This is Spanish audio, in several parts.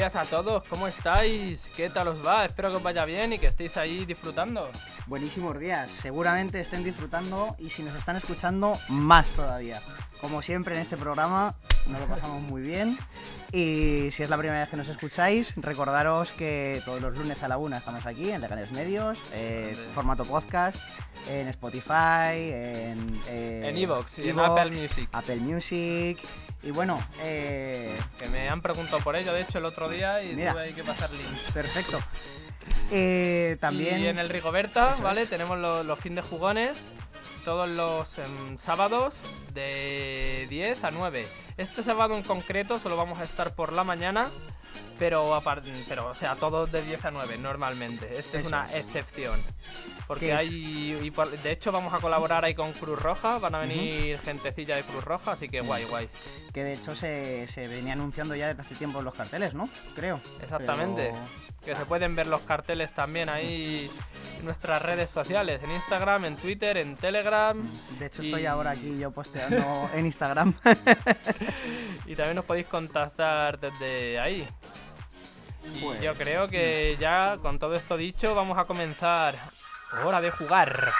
Días a todos, ¿cómo estáis? ¿Qué tal os va? Espero que os vaya bien y que estéis ahí disfrutando. Buenísimos días, seguramente estén disfrutando y si nos están escuchando, más todavía. Como siempre en este programa, nos lo pasamos muy bien. Y si es la primera vez que nos escucháis, recordaros que todos los lunes a la una estamos aquí en Legales Medios, eh, formato podcast, en Spotify, en. Eh, en Evox y en Apple Music. Apple Music. Y bueno, eh... que me han preguntado por ello, de hecho, el otro día y tuve ahí que pasar links. Perfecto. Eh, también... Y en el Rigoberta, ¿vale? Tenemos los, los fin de jugones todos los em, sábados de 10 a 9. Este sábado en concreto solo vamos a estar por la mañana, pero, pero o sea, todos de 10 a 9 normalmente. Esta es una excepción. Porque hay. Y de hecho, vamos a colaborar ahí con Cruz Roja. Van a venir gentecilla de Cruz Roja, así que guay, guay. Que de hecho se, venía anunciando ya desde hace tiempo en los carteles, ¿no? Creo. Exactamente. Que se pueden ver los carteles también ahí en nuestras redes sociales, en Instagram, en Twitter, en Telegram. De hecho, estoy ahora aquí yo posteando en Instagram. y también nos podéis contactar desde ahí. Y yo creo que ya con todo esto dicho, vamos a comenzar Hora de jugar.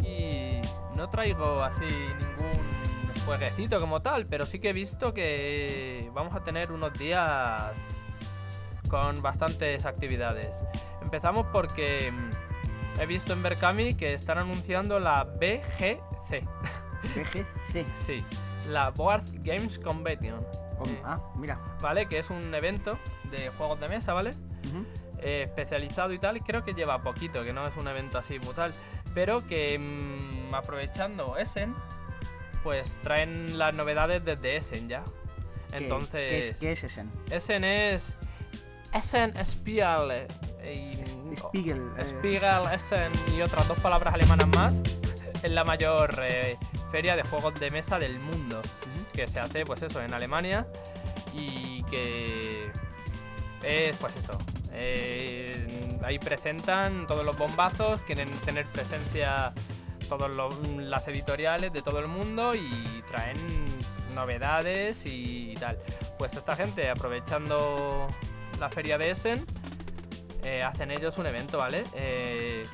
Y no traigo así jueguecito como tal, pero sí que he visto que vamos a tener unos días con bastantes actividades. Empezamos porque mm, he visto en Berkami que están anunciando la BGC. BGC. sí, la Board Games Convention. Eh, ah, mira. Vale, que es un evento de juegos de mesa, ¿vale? Eh, especializado y tal, y creo que lleva poquito, que no es un evento así brutal, pero que mm, aprovechando Essen, pues traen las novedades desde Essen ya. Entonces. ¿Qué, es, Essen? Essen es. Essen Spiegel. Y, Spiegel. Eh. Spiegel, Essen y otras dos palabras alemanas más. Es la mayor eh, feria de juegos de mesa del mundo. Que se hace, pues eso, en Alemania. Y que. Es, pues eso. Eh, ahí presentan todos los bombazos. Quieren tener presencia todas las editoriales de todo el mundo y traen novedades y, tal. Pues esta gente, aprovechando la feria de Essen, eh, hacen ellos un evento, ¿vale? Eh,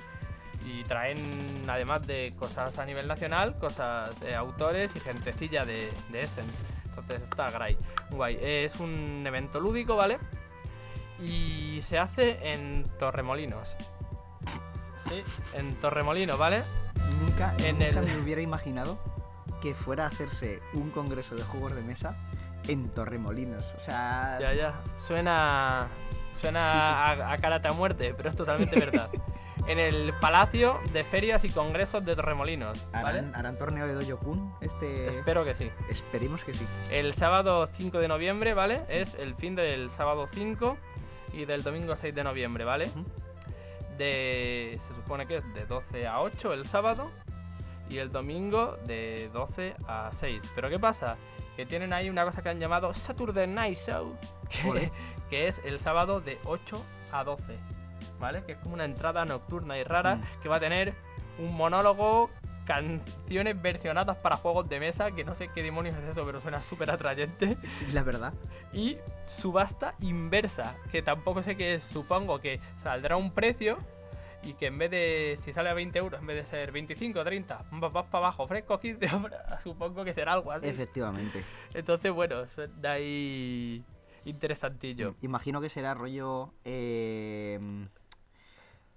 y traen, además de cosas a nivel nacional, cosas, de autores y gentecilla de, de Essen. Entonces está guay. guay. es un evento lúdico, ¿vale? Y se hace en Torremolinos. Sí, en Torremolinos, ¿vale? Nunca, me hubiera imaginado que fuera a hacerse un congreso de juegos de mesa en Torremolinos. O sea. Ya, ya. Suena. Suena A, karate a muerte, pero es totalmente verdad. en el Palacio de Ferias y Congresos de Torremolinos. ¿Harán, ¿harán torneo de Dojo Kun? Este... Espero que sí. Esperemos que sí. El sábado 5 de noviembre, ¿vale? Es el fin del sábado 5 y del domingo 6 de noviembre, ¿vale? de se supone que es de 12 a 8 el sábado y el domingo de 12 a 6. Pero ¿qué pasa? Que tienen ahí una cosa que han llamado Saturday Night Show, que, es el sábado de 8 a 12, ¿vale? Que es como una entrada nocturna y rara mm. que va a tener un monólogo canciones versionadas para juegos de mesa, que no sé qué demonios es eso, pero suena súper atrayente. Sí, la verdad. Y subasta inversa, que tampoco sé qué es, supongo que saldrá un precio y que en vez de, si sale a 20 euros, en vez de ser 25 o 30, vas para abajo, fresco 15 supongo que será algo así. Efectivamente. Entonces, bueno, de ahí interesantillo. Imagino que será rollo... Eh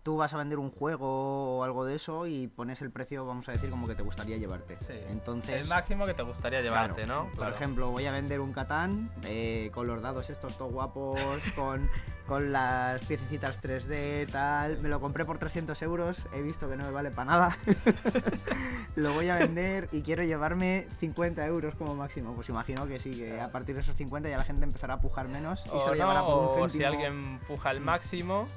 tú vas a vender un juego o algo de eso y pones el precio, vamos a decir, como que te gustaría llevarte. Sí. Entonces, el máximo que te gustaría llevarte, ¿no? Por ejemplo, voy a vender un Catán eh, con los dados estos todos guapos, con, con las piececitas 3D, tal. Me lo compré por 300 euros, he visto que no me vale para nada. lo voy a vender y quiero llevarme 50 euros como máximo. Pues imagino que sí, que a partir de esos 50 ya la gente empezará a pujar menos y se lo llevará por un céntimo. si alguien puja el máximo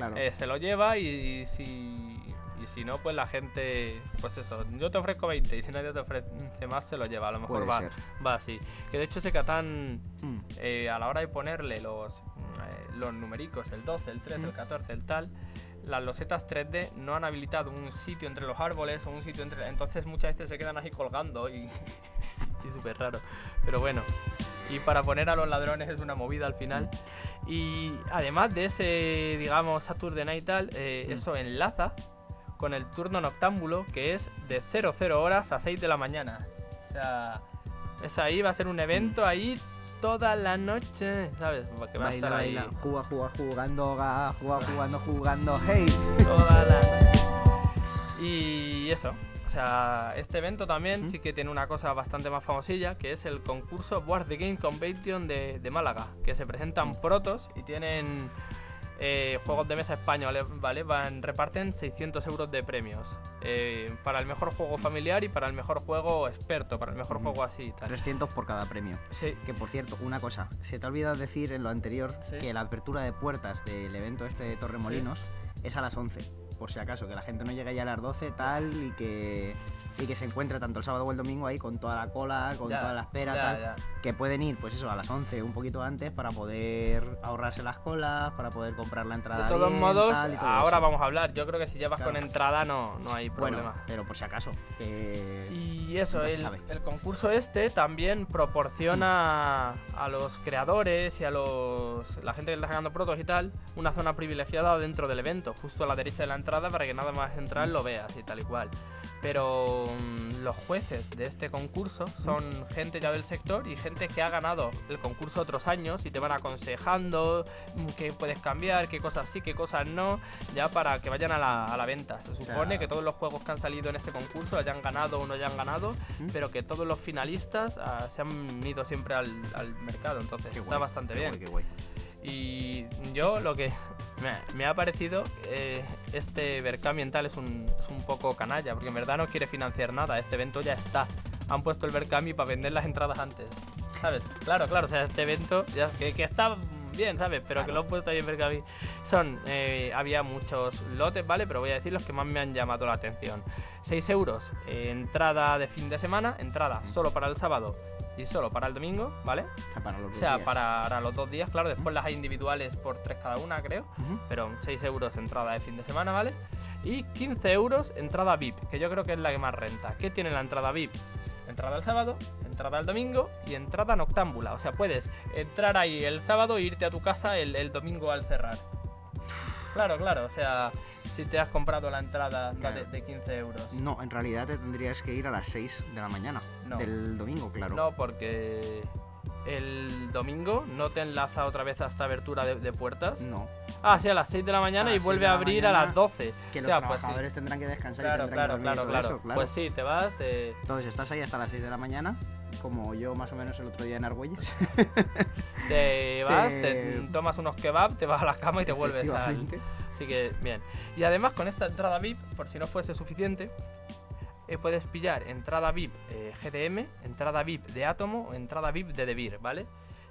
Claro. eh, se lo lleva y, si y si no, pues la gente, pues eso, yo te ofrezco 20 y si nadie te ofrece más, se lo lleva. A lo mejor va, va así. Que de hecho ese Catán, Mm. eh, a la hora de ponerle los, eh, los numericos, el 12, el 13, el Mm. 14, el tal, las losetas 3D no han habilitado un sitio entre los árboles o un sitio entre... Entonces muchas veces se quedan así colgando y... y súper raro. Pero bueno. Y para poner a los ladrones es una movida al final. Y además de ese, digamos, Saturday Night y tal, eh, Mm. eso enlaza con el turno noctámbulo que es de 00 horas a 6 de la mañana. O sea, es ahí, va a ser un evento ahí toda la noche, ¿sabes? Va a Baila, estar ahí juga, juga, jugando, ga, juga, jugando, jugando, hey. toda la noche. Y eso. O sea, este evento también ¿Mm? sí que tiene una cosa bastante más famosilla, que es el concurso Board the Game Convention de, de Málaga, que se presentan protos y tienen eh, juegos de mesa españoles, ¿vale? Van, reparten 600 euros de premios eh, para el mejor juego familiar y para el mejor juego experto, para el mejor juego así tal. 300 por cada premio. Sí, Que por cierto, una cosa, se te ha olvidado decir en lo anterior Sí. que la apertura de puertas del evento este de Torremolinos es a las 11, por si acaso, que la gente no llegue ya a las 12 tal y que y que se encuentre tanto el sábado o el domingo ahí con toda la cola, con ya, toda la espera ya, tal, ya. que pueden ir pues eso a las 11 un poquito antes para poder ahorrarse las colas, para poder comprar la entrada De todos bien, modos, tal todo ahora eso. vamos a hablar. Yo creo que si llevas Claro. con entrada no, no hay bueno, problema. pero por si acaso, Y eso, el, el concurso este también proporciona a los creadores y a los la gente que está sacando protos y tal una zona privilegiada dentro del evento, justo a la derecha de la entrada para que nada más entrar lo veas y tal y cual. Pero mm, los jueces de este concurso son gente ya del sector y gente que ha ganado el concurso otros años y te van aconsejando mm, qué puedes cambiar, qué cosas sí, qué cosas no, ya para que vayan a la, a la venta. Se supone que todos los juegos que han salido en este concurso hayan ganado o no hayan ganado, ¿Mm? pero que todos los finalistas ah, se han ido siempre al, al mercado, entonces Qué está guay, bastante qué bien. guay, qué guay. Y yo lo que me, ha parecido, eh, este Berka ambiental es un, es un poco canalla, porque en verdad no quiere financiar nada, este evento ya está. Han puesto el Berkami para vender las entradas antes, ¿sabes? Claro, claro, o sea, este evento ya, que, que está bien, ¿sabes? Pero que lo han puesto ahí en Berkami. Son, eh, había muchos lotes, ¿vale? Pero voy a decir los que más me han llamado la atención. 6 euros, eh, entrada de fin de semana, entrada solo para el sábado y solo para el domingo, ¿vale? O sea, para los O sea, días. para, para los dos días, claro. Después las hay individuales por 3 cada una, creo. Pero 6 euros entrada de fin de semana, ¿vale? Y 15 euros entrada VIP, que yo creo que es la que más renta. ¿Qué tiene la entrada VIP? Entrada el sábado, entrada el domingo y entrada noctámbula. O sea, puedes entrar ahí el sábado e irte a tu casa el, el domingo al cerrar. Claro, claro. O sea, si te has comprado la entrada de, de 15 euros. No, en realidad te tendrías que ir a las 6 de la mañana No. del domingo, claro. No, porque el domingo no te enlaza otra vez a esta abertura de, de puertas. No, Ah, sí, a las 6 de la mañana y vuelve a abrir a las 12. que O los sea, pues sí. trabajadores tendrán que descansar y Claro, tendrán claro, que dormir y claro, todo eso, claro. Pues sí, te vas, te, Entonces estás ahí hasta las 6 de la mañana, como yo más o menos el otro día en Argüelles. te vas, te Te- tomas unos kebab, te vas a la cama y te vuelves al... Así que, bien. Y además con esta entrada VIP, por si no fuese suficiente, eh, puedes pillar entrada VIP eh, GDM, entrada VIP de Atomo o entrada VIP de Devir, ¿vale?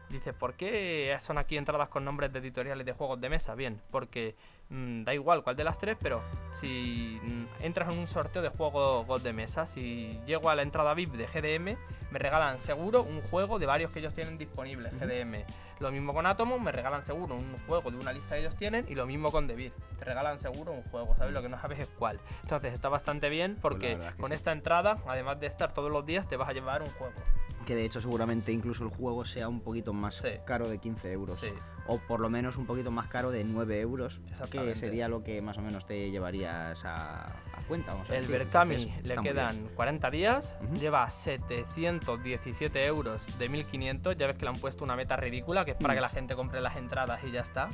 Dices, ¿por qué son aquí entradas con nombres de editoriales de juegos de mesa? Bien, porque mm, da igual cuál de las tres, pero si mm, entras en un sorteo de juegos de mesa, si llego a la entrada VIP de GDM, me regalan seguro un juego de varios que ellos tienen disponibles. GDM. Lo mismo con Atomo, me regalan seguro un juego de una lista que ellos tienen y lo mismo con Devir. Te regalan seguro un juego, ¿sabes? Lo que no sabes es cuál. Entonces está bastante bien porque verdad es que con sí. esta entrada, además de estar todos los días, te vas a llevar un juego. Que de hecho seguramente incluso el juego sea un poquito más Sí. caro de 15 euros. Sí. O por lo menos un poquito más caro de 9 euros, que sería lo que más o menos te llevarías a, a cuenta. Vamos a El. Berkami le quedan bien. 40 días, lleva 717 euros de 1500. Ya ves que le han puesto una meta ridícula, que es para Mm. que la gente compre las entradas y ya está.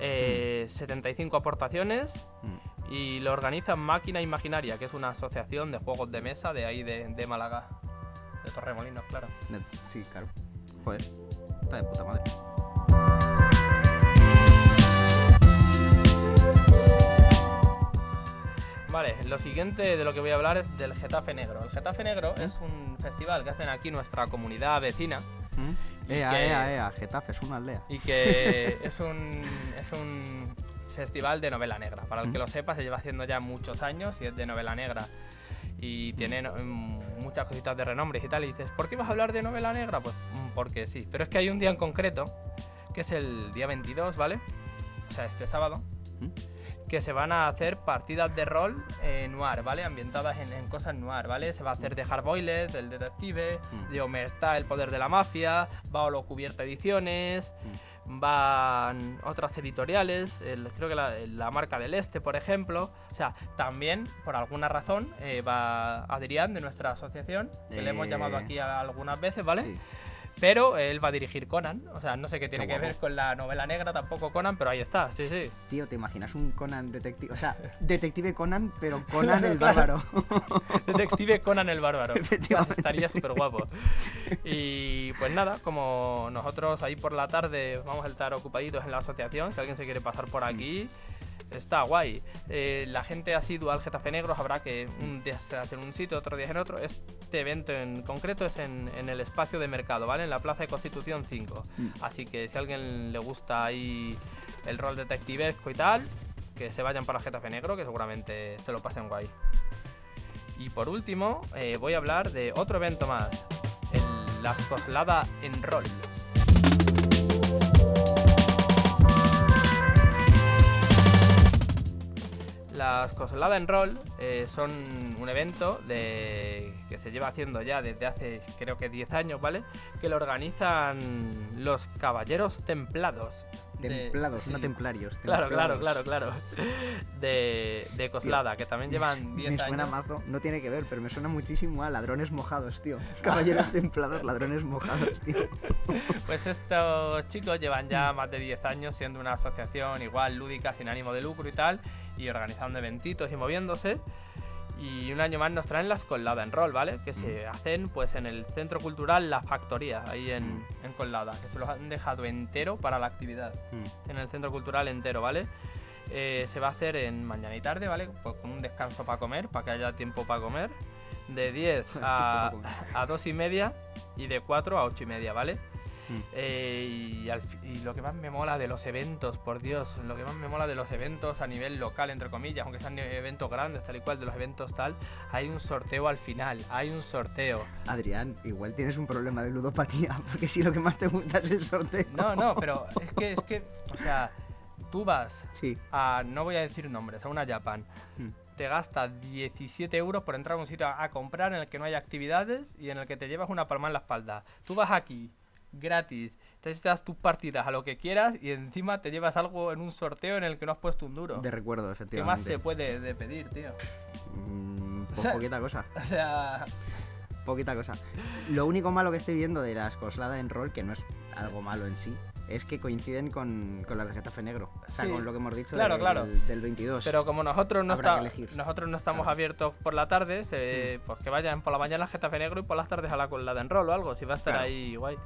Eh, 75 aportaciones Mm. y lo organiza Máquina Imaginaria, que es una asociación de juegos de mesa de ahí de, de Málaga, de Torremolinos, claro. Sí, claro. Joder, está de puta madre. Vale, lo siguiente de lo que voy a hablar es del Getafe Negro. El Getafe Negro es un festival que hacen aquí nuestra comunidad vecina ¿Mm? Ea, que- ea, ea, Getafe es una aldea. y que es un, es un festival de novela negra. Para el que Mm. lo sepa, se lleva haciendo ya muchos años y es de novela negra. Y tiene no- mm, muchas cositas de renombre y tal. Y dices, ¿por qué vas a hablar de novela negra? Pues mm, porque sí. Pero es que hay un día en concreto, que es el día 22, ¿vale? O sea, este sábado. ¿Mm? Que se van a hacer partidas de rol eh, noir, ¿vale? Ambientadas en, en cosas noir, ¿vale? Se va a hacer de Hardboiled, del detective, Mm. de Omerta, el poder de la mafia, va Olo Cubierta Ediciones, van otras editoriales, el- creo que la, la marca del Este, por ejemplo. O sea, también, por alguna razón, eh, va Adrián de nuestra asociación, que le hemos Eh. llamado aquí a- algunas veces, ¿vale? Sí. Pero él va a dirigir Conan, o sea, no sé qué tiene Qué que ver con la novela negra tampoco Conan, pero ahí está, sí, sí. Tío, ¿te imaginas un Conan detective? O sea, detective Conan, pero Conan el Claro. bárbaro. Detective Conan el Bárbaro. Estaría súper guapo. Y pues nada, como nosotros ahí por la tarde vamos a estar ocupaditos en la asociación, si alguien se quiere pasar por aquí, está guay. Eh, la gente asidua al Getafe Negro habrá que un día se hace en un sitio, otro día en otro. Este evento en concreto es en, en el espacio de mercado, ¿vale? En la Plaza de Constitución 5. Mm. Así que si a alguien le gusta ahí el rol detectivesco y tal, que se vayan para Getafe Negro, que seguramente se lo pasen guay. Y por último, eh, voy a hablar de otro evento más, el, la Coslada en Rol. Las Coslada en Roll eh, son un evento de, que se lleva haciendo ya desde hace creo que 10 años, ¿vale? Que lo organizan los Caballeros Templados. de- Templados, no sí. templarios. Claro, claro, templados. claro, claro. De, de Coslada, que también llevan 10 Me años. suena mazo, no tiene que ver, pero me suena muchísimo a ladrones mojados, tío. Caballeros templados, ladrones mojados, tío. Pues estos chicos llevan ya más de 10 años siendo una asociación igual lúdica, sin ánimo de lucro y tal, y organizando eventitos y moviéndose. Y un año más nos traen las Colada en Rol, ¿vale? Que se hacen pues en el Centro Cultural La Factoría, ahí en, en Colada, que se los han dejado entero para la actividad. Mm. En el Centro Cultural entero, ¿vale? Eh, se va a hacer en mañana y tarde, ¿vale? Pues con un descanso para comer, para que haya tiempo para comer. De 10 a, a 2 y media y de 4 a 8 y media, ¿vale? Mm. Eh, y, al y lo que más me mola de los eventos, por Dios, lo que más me mola de los eventos a nivel local, entre comillas, aunque sean eventos grandes, tal y cual, de los eventos tal, hay un sorteo al final, hay un sorteo. Adrián, igual tienes un problema de ludopatía, porque si lo que más te gusta es el sorteo. No, no, pero es que, es que, o sea, tú vas Sí. a, no voy a decir nombres, a una Japan, Mm. te gastas 17 euros por entrar a un sitio a, a comprar en el que no hay actividades y en el que te llevas una palma en la espalda. Tú vas aquí, gratis, te das tus partidas a lo que quieras y encima te llevas algo en un sorteo en el que no has puesto un duro. De recuerdo, ¿Qué efectivamente. más se puede de pedir, tío? Mm, pues O sea- poquita cosa, O sea, poquita cosa. Lo único malo que estoy viendo de las cosladas en rol, que no es algo malo en sí, es que coinciden con, con las de Getafe Negro. O sea, Sí, con lo que hemos dicho claro, del, claro. del 22. pero como nosotros no, está- nosotros no estamos Claro. abiertos por la tarde, se- pues que vayan por la mañana al Getafe Negro y por las tardes a la colada en rol o algo, si va a estar ahí guay.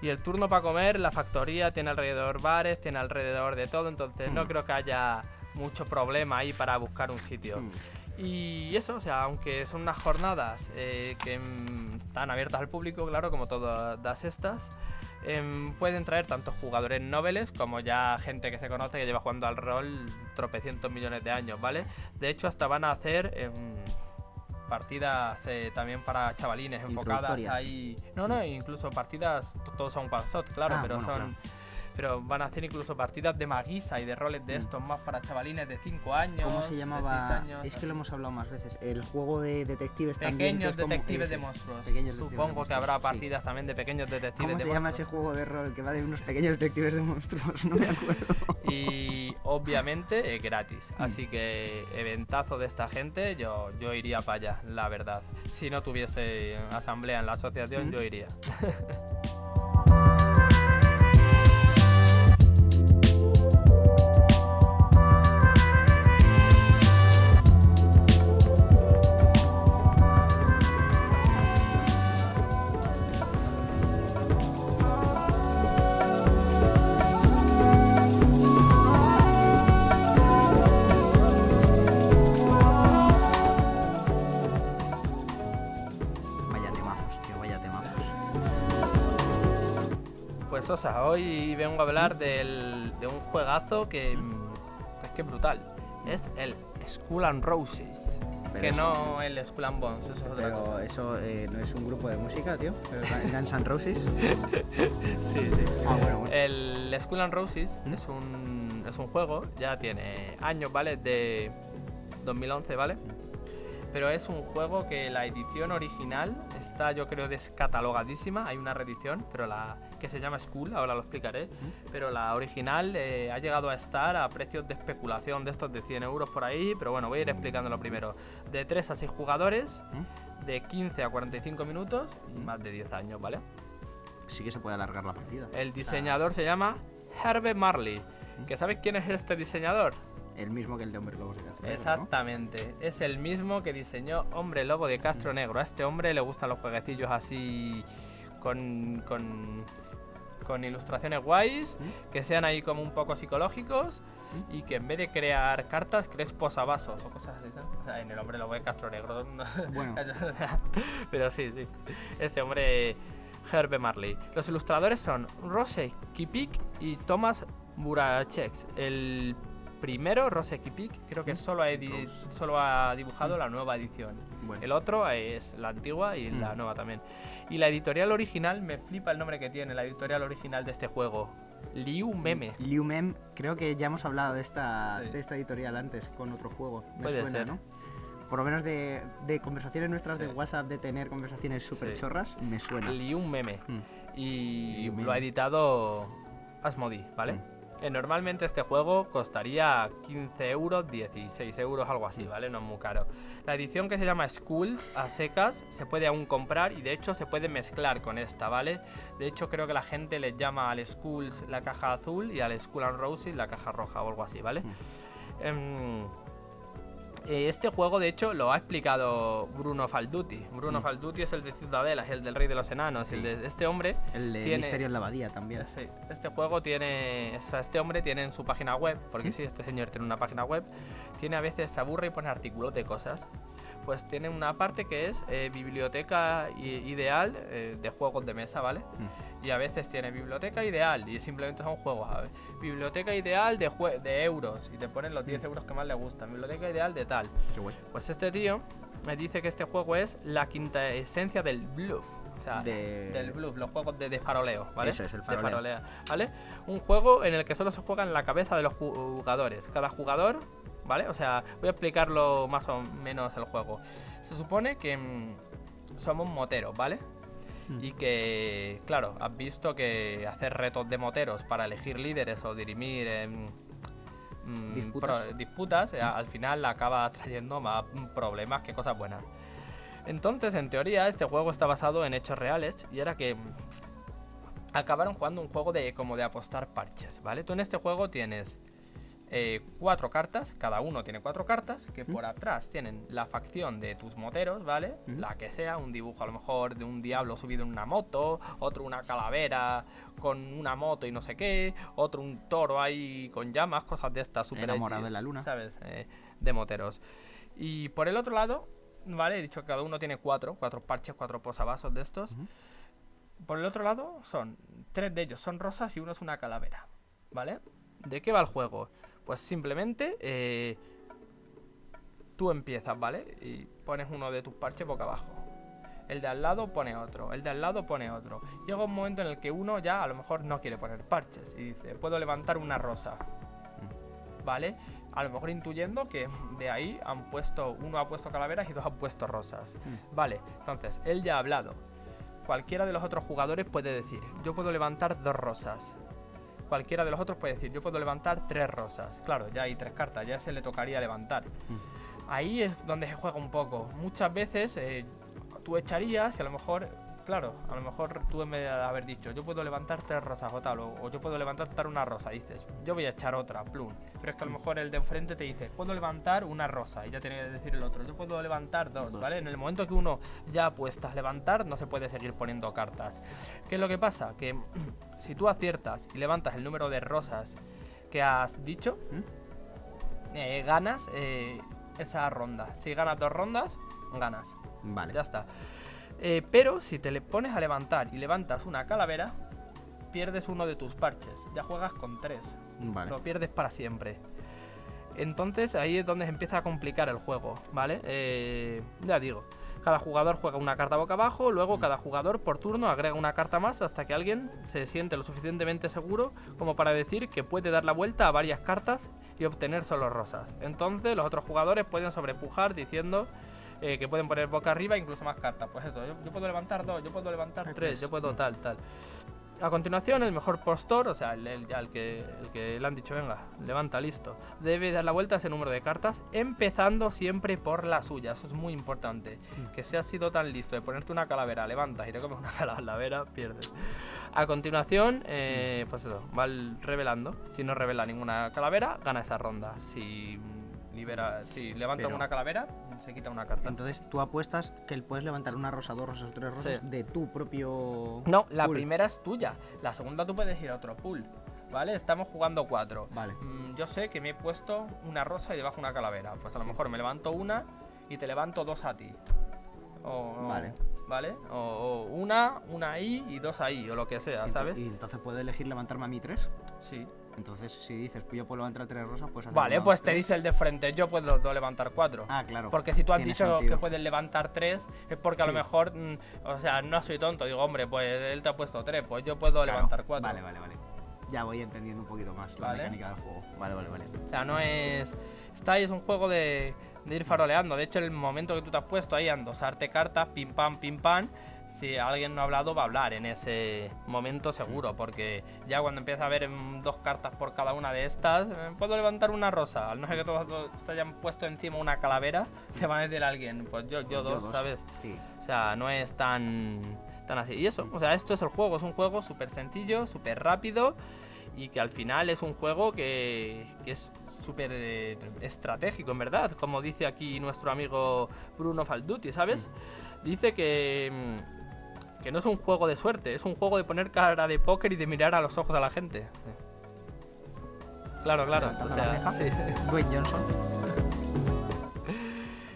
Y el turno para comer, la factoría tiene alrededor bares, tiene alrededor de todo, entonces no Mm. creo que haya mucho problema ahí para buscar un sitio. Mm. Y eso, o sea, aunque son unas jornadas eh, que mm, están abiertas al público, claro, como todas estas, em, pueden traer tanto jugadores noveles como ya gente que se conoce que lleva jugando al rol tropecientos millones de años, ¿vale? De hecho, hasta van a hacer em, partidas eh, también para chavalines enfocadas ahí. No, no, incluso partidas, todos son one shot, claro, Ah, pero bueno, son. Pero van a hacer incluso partidas de maguisa y de roles de Mm. estos más para chavalines de 5 años. ¿Cómo se de llamaba? seis años, es que lo hemos hablado más veces. El juego de detectives también. que Pequeños es como detectives ese. de monstruos. Pequeños detectives de Supongo que monstruos, habrá sí. partidas también de pequeños detectives ¿Cómo de se llama ese monstruos. juego de rol que va de unos pequeños detectives de monstruos? No me acuerdo. Y obviamente es gratis. Mm. Así que eventazo de esta gente, yo, yo iría para allá, la verdad. Si no tuviese asamblea en la asociación, Mm. yo iría. Hoy vengo a hablar del- de un juegazo que, mm, que que brutal. Es el Skull and Roses. Pero que eso- no el Skull and Bones, eso es otra Pero cosa. eso eh, no es un grupo de música, tío. Guns N' Roses. Sí, sí. Ah, bueno, bueno. El Skull and Roses ¿Mm? es, un, es un juego, ya tiene años, ¿vale? De 2011, ¿vale? Pero es un juego que la edición original está, yo creo, descatalogadísima. Hay una reedición, pero la que se llama Skull, ahora lo explicaré. Pero la original eh, ha llegado a estar a precios de especulación de estos de 100 euros por ahí. Pero bueno, voy a ir explicándolo primero. De 3 a 6 jugadores, ¿Mm? de 15 a 45 minutos y más de 10 años, ¿vale? Sí que se puede alargar la partida. El diseñador se llama Herbe Marley. ¿Que sabes quién es este diseñador? El mismo que el de Hombre Lobos de Castro Negro, ¿no? Exactamente. Es el mismo que diseñó Hombre Lobo de Castro Negro. A este hombre le gustan los jueguecillos así con, con, con ilustraciones guays, que sean ahí como un poco psicológicos y que en vez de crear cartas crees posavasos o cosas así. O sea, en el Hombre Lobo de Castro Negro. no- Bueno. Pero sí, sí. Este hombre, Herbe Marley. Los ilustradores son Rose Kipik y Thomas Burachek. El primero, Rose Kipik, creo que solo ha, solo ha dibujado la nueva edición. Bueno. El otro es la antigua y la Mm. nueva también. Y la editorial original, me flipa el nombre que tiene, la editorial original de este juego. Liu Meme. Liu Mem, creo que ya hemos hablado de esta, Sí. de esta editorial antes con otro juego. Me Puede suena, ser. ¿no? Por lo menos de, de conversaciones nuestras de Sí. WhatsApp, de tener conversaciones súper Sí. chorras, me suena. Liu Meme. Mm. y Meme. lo ha editado Asmodee, ¿vale? Mm. Eh, normalmente este juego costaría 15 euros, 16 euros, algo así, ¿vale? No es muy caro. La edición que se llama Schools a secas se puede aún comprar y de hecho se puede mezclar con esta, ¿vale? De hecho creo que la gente le llama al Schools la caja azul y al School and Roses la caja roja o algo así, ¿vale? Mm. Em, este juego, de hecho, lo ha explicado Bruno Falduti. Bruno Mm. Falduti es el de Ciudadela, es el del Rey de los Enanos. Sí. El de este hombre El de tiene- Misterio en la Abadía también. Sí, este juego tiene. O sea, este hombre tiene en su página web, porque ¿Mm? sí, este señor tiene una página web, tiene a veces se aburre y pone artículos de cosas. Pues tiene una parte que es eh, biblioteca ideal eh, de juegos de mesa, ¿vale? Mm. Y a veces tiene biblioteca ideal y simplemente son juegos. Ver, biblioteca ideal de, jue- de euros y te ponen los 10 euros que más le gustan. Biblioteca ideal de tal. Qué guay. Pues este tío me dice que este juego es la quinta esencia del bluff. O sea, De- del bluff, los juegos de, de faroleo, ¿vale? Eso es, el De faroleo. farolea, ¿vale? Un juego en el que solo se juega en la cabeza de los jugadores. Cada jugador, ¿vale? O sea, voy a explicarlo más o menos el juego. Se supone que mm, somos moteros, ¿vale? Mm. Y que, claro, has visto que hacer retos de moteros para elegir líderes o dirimir em, mm, Disputas. pro- disputas, eh, al final acaba trayendo más problemas que cosas buenas. Entonces, en teoría, este juego está basado en hechos reales y era que mm, acabaron jugando un juego de como de apostar parches, ¿vale? Tú en este juego tienes eh, cuatro cartas, cada uno tiene cuatro cartas, que por atrás tienen la facción de tus moteros, ¿vale? La que sea, un dibujo a lo mejor de un diablo subido en una moto, otro una calavera con una moto y no sé qué, otro un toro ahí con llamas, cosas de estas súper Enamorado de la luna. ¿sabes? Eh, de moteros. Y por el otro lado, ¿vale? He dicho que cada uno tiene cuatro, cuatro parches, cuatro posavasos de estos. Por el otro lado, son tres de ellos son rosas y uno es una calavera, ¿vale? ¿De qué va el juego? Pues simplemente eh, tú empiezas, ¿vale? Y pones uno de tus parches boca abajo. El de al lado pone otro, el de al lado pone otro. Llega un momento en el que uno ya a lo mejor no quiere poner parches y dice, puedo levantar una rosa. ¿Vale? A lo mejor intuyendo que de ahí han puesto, uno ha puesto calaveras y dos han puesto rosas. Mm. Vale, entonces, él ya ha hablado. Cualquiera de los otros jugadores puede decir, yo puedo levantar dos rosas. Cualquiera de los otros puede decir, yo puedo levantar tres rosas. Claro, ya hay tres cartas, ya se le tocaría levantar. Ahí es donde se juega un poco. Muchas veces eh, tú echarías y a lo mejor, claro, a lo mejor tú en vez de haber dicho, yo puedo levantar tres rosas o tal, o, o yo puedo levantar una rosa, dices, yo voy a echar otra, plum. Pero es que a lo mejor el de enfrente te dice, puedo levantar una rosa, y ya tiene que decir el otro, yo puedo levantar dos, Dos. ¿vale? En el momento que uno ya apuestas levantar, no se puede seguir poniendo cartas. ¿Qué es lo que pasa? Que si tú aciertas y levantas el número de rosas que has dicho, ¿Mm? eh, ganas eh, esa ronda. Si ganas dos rondas, ganas. Vale. Ya está. Eh, pero si te le pones a levantar y levantas una calavera, pierdes uno de tus parches. Ya juegas con tres. Vale. Lo pierdes para siempre. Entonces ahí es donde se empieza a complicar el juego, ¿vale? Eh, ya digo, cada jugador juega una carta boca abajo, luego cada jugador por turno agrega una carta más hasta que alguien se siente lo suficientemente seguro como para decir que puede dar la vuelta a varias cartas y obtener solo rosas. Entonces los otros jugadores pueden sobrepujar diciendo eh, que pueden poner boca arriba incluso más cartas. Pues eso, yo, yo puedo levantar dos, yo puedo levantar tres, yo puedo mm. tal, tal. A continuación, el mejor postor, o sea, el, el- que, el que le han dicho, venga, levanta, listo, debe dar la vuelta a ese número de cartas, empezando siempre por la suya. Eso es muy importante. Que si has sido tan listo de ponerte una calavera, levantas y te comes una calavera, pierdes. A continuación, eh, pues eso, va el- revelando. Si no revela ninguna calavera, gana esa ronda. Si libera, si levanta Pero- una calavera, se quita una carta. Entonces tú apuestas que puedes levantar una rosa, dos rosas, tres rosas Sí. de tu propio. No, la pool. primera es tuya. La segunda tú puedes ir a otro pool. ¿Vale? Estamos jugando cuatro. Vale. Mm, yo sé que me he puesto una rosa y debajo una calavera. Pues a lo mejor me levanto una y te levanto dos a ti. O, o- Vale. ¿Vale? O, o una, una ahí y dos ahí, o lo que sea, Ento- ¿sabes? Y entonces puedes elegir levantarme a mí tres. Sí. Entonces, si dices, pues yo puedo levantar tres rosas, pues Vale, pues te tres. dice el de frente, yo puedo levantar cuatro. Ah, claro. Porque si tú has dicho sentido. que puedes levantar tres, es porque a lo mejor, mm, o sea, no soy tonto. Digo, hombre, pues él te ha puesto tres, pues yo puedo Claro. levantar cuatro. Vale, vale, vale. Ya voy entendiendo un poquito más la Vale. mecánica del juego. Vale, vale, vale. O sea, no es. Está ahí, es un juego de, de ir faroleando. De hecho, el momento que tú te has puesto ahí a endosarte cartas, pim pam, pim pam. Si alguien no ha hablado, va a hablar en ese momento seguro. Porque ya cuando empieza a mm, dos cartas por cada una de estas, eh, puedo levantar una rosa. Al no ser que todos te hayan puesto encima una calavera, se va a decir alguien. Pues yo, yo, Pues dos, ¿sabes? Sí. O sea, no es tan, tan así. Y eso, o sea, esto es el juego. Es un juego súper sencillo, súper rápido. Y que al final es un juego que, que es súper eh, estratégico, en verdad. Como dice aquí nuestro amigo Bruno Falduti, ¿sabes? Dice que, mm, que no es un juego de suerte, es un juego de poner cara de póker y de mirar a los ojos a la gente. Claro, claro. O Levantando la sea, ceja. sí. Dwayne Johnson.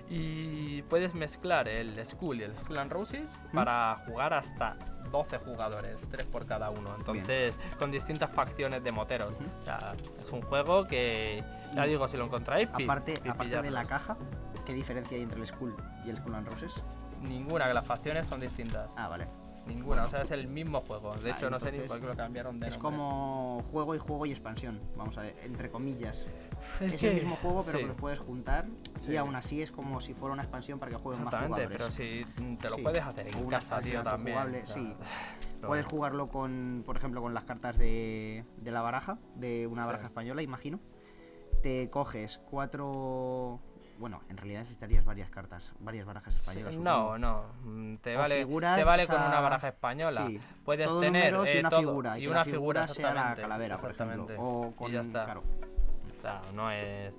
Y puedes mezclar el Skull y el Skull and Roses para jugar hasta 12 jugadores, 3 por cada uno. Entonces, con distintas facciones de moteros. O sea, es un juego que, ya digo, si lo encontráis, Aparte, aparte de la caja, ¿qué diferencia hay entre el Skull y el Skull and Roses? Ninguna, que las facciones son distintas. Ah, vale. Ninguna, o sea, es el mismo juego. De Vale, hecho, no sé ni por qué lo cambiaron de Es nombre. como juego y juego y expansión. Vamos a ver, entre comillas. Es Es, que- el mismo juego, pero sí. que los puedes juntar. Sí. Y aún así es como si fuera una expansión para que jueguen más Exactamente, jugadores. pero si te lo Sí. puedes hacer en una casa, tío, también. jugable, sí. Puedes jugarlo con, por ejemplo, con las cartas de, de la baraja, de una baraja española, imagino. Te coges cuatro. Bueno, en realidad necesitarías varias cartas, varias barajas Sí, españolas. no, no. mm, Te O vale, figuras, te vale o con una baraja española. Sí, Puedes tener números y eh, una todo, figura. y una la figura, sea la calavera, por ejemplo. exactamente. O con, y ya está. claro, O sea, no es,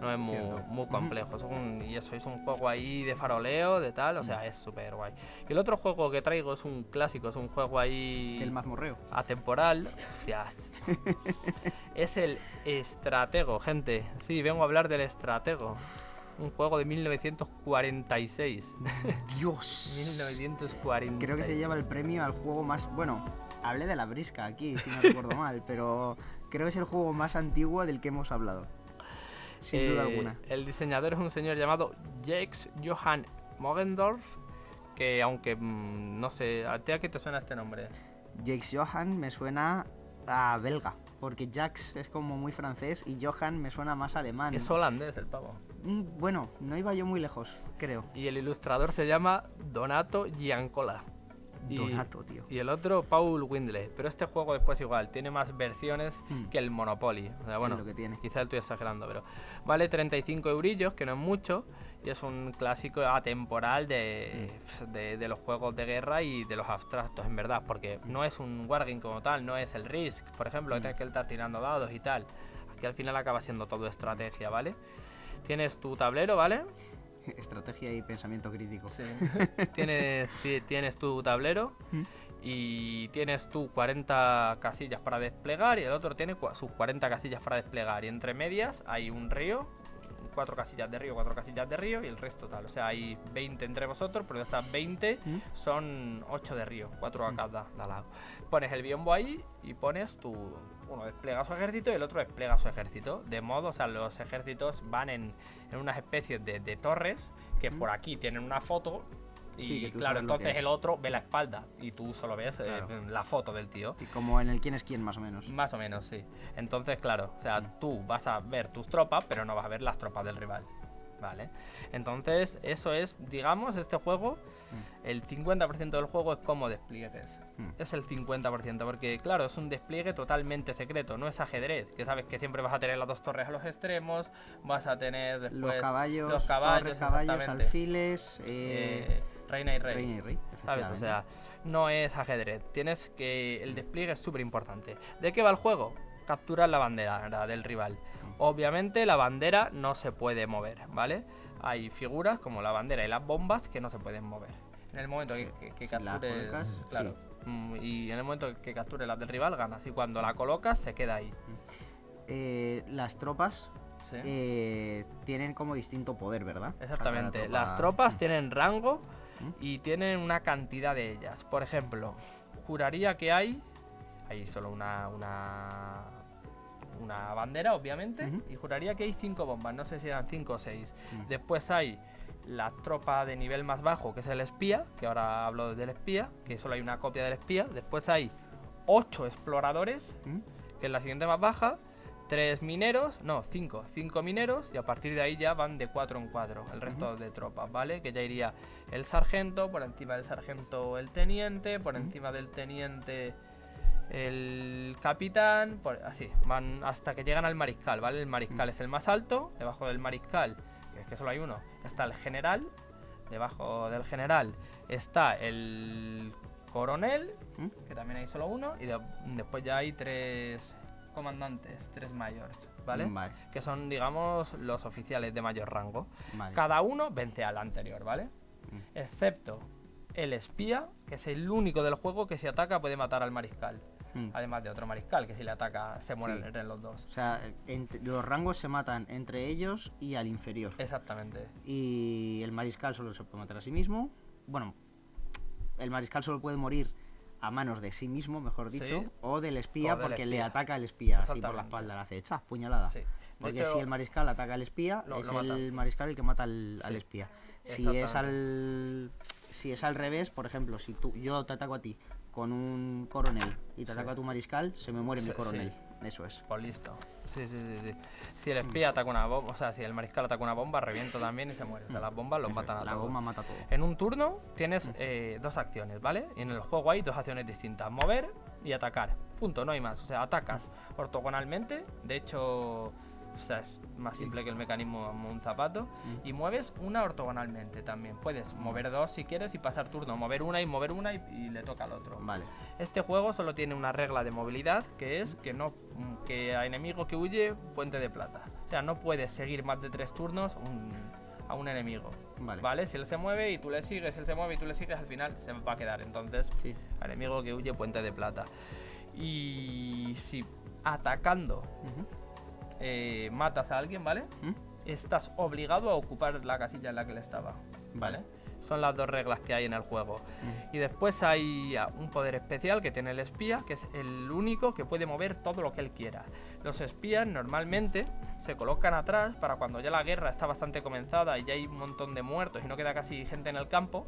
no es muy, complejo. Es un- y eso es un juego ahí de faroleo, de tal. O sea, es súper guay. Y el otro juego que traigo es un clásico, es un juego ahí el mazmorreo. atemporal. Hostias. es el Estratego, gente. Sí, vengo a hablar del Estratego. Un juego de 1946. Dios. 1946. Creo que se lleva el premio al juego más. Bueno, hablé de la brisca aquí, si no recuerdo mal, pero creo que es el juego más antiguo del que hemos hablado. Sin duda Eh, alguna. El diseñador es un señor llamado Jacques Johann Mogendorf. Que aunque mm, no sé, ¿a ti a qué te suena este nombre? Jacques Johann me suena a belga, porque Jacques es como muy francés y Johann me suena más alemán. Es holandés el pavo. Mm, Bueno, no iba yo muy lejos, creo. Y el ilustrador se llama Donato Giancola. Y- Donato, tío. Y el otro, Paul Windley. Pero este juego después igual, tiene más versiones Hmm. que el Monopoly. O sea, bueno, lo que tiene. quizá estoy exagerando, pero vale 35 eurillos, que no es mucho. Y es un clásico atemporal de, Hmm. de, de los juegos de guerra y de los abstractos, en verdad. Porque no es un wargame como tal, no es el Risk, por ejemplo, que Hmm. tienes que estar tirando dados y tal. Aquí al final acaba siendo todo estrategia, ¿vale? Tienes tu tablero, ¿vale? Estrategia y pensamiento crítico. tienes, ti- tienes tu tablero Mm. y tienes tú 40 casillas para desplegar y el otro tiene sus 40 casillas para desplegar. Y entre medias hay un río, cuatro casillas de río, cuatro casillas de río y el resto tal. O sea, hay 20 entre vosotros, pero de estas 20 ¿Mm? son 8 de río, 4 a Mm. cada lado. Pones el biombo ahí y pones tu, uno despliega su ejército y el otro despliega su ejército. De modo, o sea, los ejércitos van en, en unas especies de, de torres que por aquí tienen una foto. Y Sí, claro, entonces es. el otro ve la espalda y tú solo ves eh, la foto del tío. Sí, como en el quién es quién, más o menos. Más o menos, sí. Entonces, claro, o sea, Mm. tú vas a ver tus tropas, pero no vas a ver las tropas del rival. ¿Vale? Entonces, eso es, digamos, este juego, el 50% del juego es como despliegues. Mm. Es el 50%, porque claro, es un despliegue totalmente secreto, no es ajedrez, que sabes que siempre vas a tener las dos torres a los extremos, vas a tener después los caballos, los caballos, torres, caballos, alfiles, eh, eh, reina y rey. reina y rey. ¿Sabes? O sea, no es ajedrez. Tienes que. El despliegue es súper importante. ¿De qué va el juego? Capturar la bandera del rival. Obviamente la bandera no se puede mover, ¿vale? Hay figuras como la bandera y las bombas que no se pueden mover. En el momento Sí, que, que- que si la captures. colocas, claro. mm, Y en el momento que captures las del rival, ganas. Y cuando la colocas, se queda ahí. Eh, las tropas ¿sí? eh, tienen como distinto poder, ¿verdad? Exactamente. tropa- Las tropas Mm. tienen rango ¿Mm? y tienen una cantidad de ellas. Por ejemplo, juraría que hay. Hay solo una. una. una bandera, obviamente. Y juraría que hay cinco bombas. No sé si eran cinco o seis. Mm. Después hay la tropa de nivel más bajo, que es el espía, que ahora hablo del espía, que solo hay una copia del espía. Después hay ocho exploradores, ¿Mm? que es la siguiente más baja. Tres mineros, no, cinco, cinco mineros, y a partir de ahí ya van de cuatro en cuatro el resto de tropas, ¿vale? Que ya iría el sargento, por encima del sargento el teniente, por Ujú. encima del teniente el capitán, por- así, van hasta que llegan al mariscal, ¿vale? El mariscal Mm. es el más alto, debajo del mariscal, es que solo hay uno, está el general, debajo del general está el coronel, ¿Mm? que también hay solo uno, y de- después ya hay tres comandantes, tres mayores, ¿vale? Vale, Que son, digamos, los oficiales de mayor rango. vale. Cada uno vence al anterior, ¿vale? Mm. Excepto el espía, que es el único del juego que si ataca puede matar al mariscal. Mm. Además de otro mariscal, que si le ataca se mueren Sí. entre los dos. O sea, los rangos se matan entre ellos y al inferior. Exactamente. Y el mariscal solo se puede matar a sí mismo. Bueno, el mariscal solo puede morir a manos de sí mismo, mejor dicho, Sí. o del espía O del porque le ataca al espía así por la espalda, le hace echas, puñalada. Sí. Porque hecho, si el mariscal ataca al espía, lo- es lo el mariscal el que mata al, al espía. Si es al si es al revés, por ejemplo, si tú yo te ataco a ti con un coronel y te Sí. ataco a tu mariscal, se me muere mi Sí, coronel. Eso es. Pues listo. Sí, sí, sí, sí. Si el espía ataca una bomba, o sea, si el mariscal ataca una bomba, revienta también y se muere. O sea, las bombas los Eso es, matan a La todos. bomba mata todo. En un turno tienes eh, dos acciones, ¿vale? Y en el juego hay dos acciones distintas: mover y atacar. Punto, no hay más. O sea, atacas ortogonalmente. De hecho, o sea, es más simple que el mecanismo de un zapato. Mm. Y mueves una ortogonalmente también. Puedes mover dos si quieres y pasar turno. Mover una y mover una y, y le toca al otro. Vale. Este juego solo tiene una regla de movilidad que es que no que a enemigo que huye puente de plata. O sea, no puedes seguir más de tres turnos un- a un enemigo. Vale. ¿Vale? Si él se mueve y tú le sigues, él se mueve y tú le sigues, al final se va a quedar. Entonces, Sí. enemigo que huye puente de plata. Y si atacando Ujú. Eh, matas a alguien, ¿vale? ¿Mm? Estás obligado a ocupar la casilla en la que él estaba. ¿Vale? Vale. Son las dos reglas que hay en el juego. Ujú. Y después hay ah, un poder especial que tiene el espía, que es el único que puede mover todo lo que él quiera. Los espías normalmente se colocan atrás para cuando ya la guerra está bastante comenzada y ya hay un montón de muertos y no queda casi gente en el campo.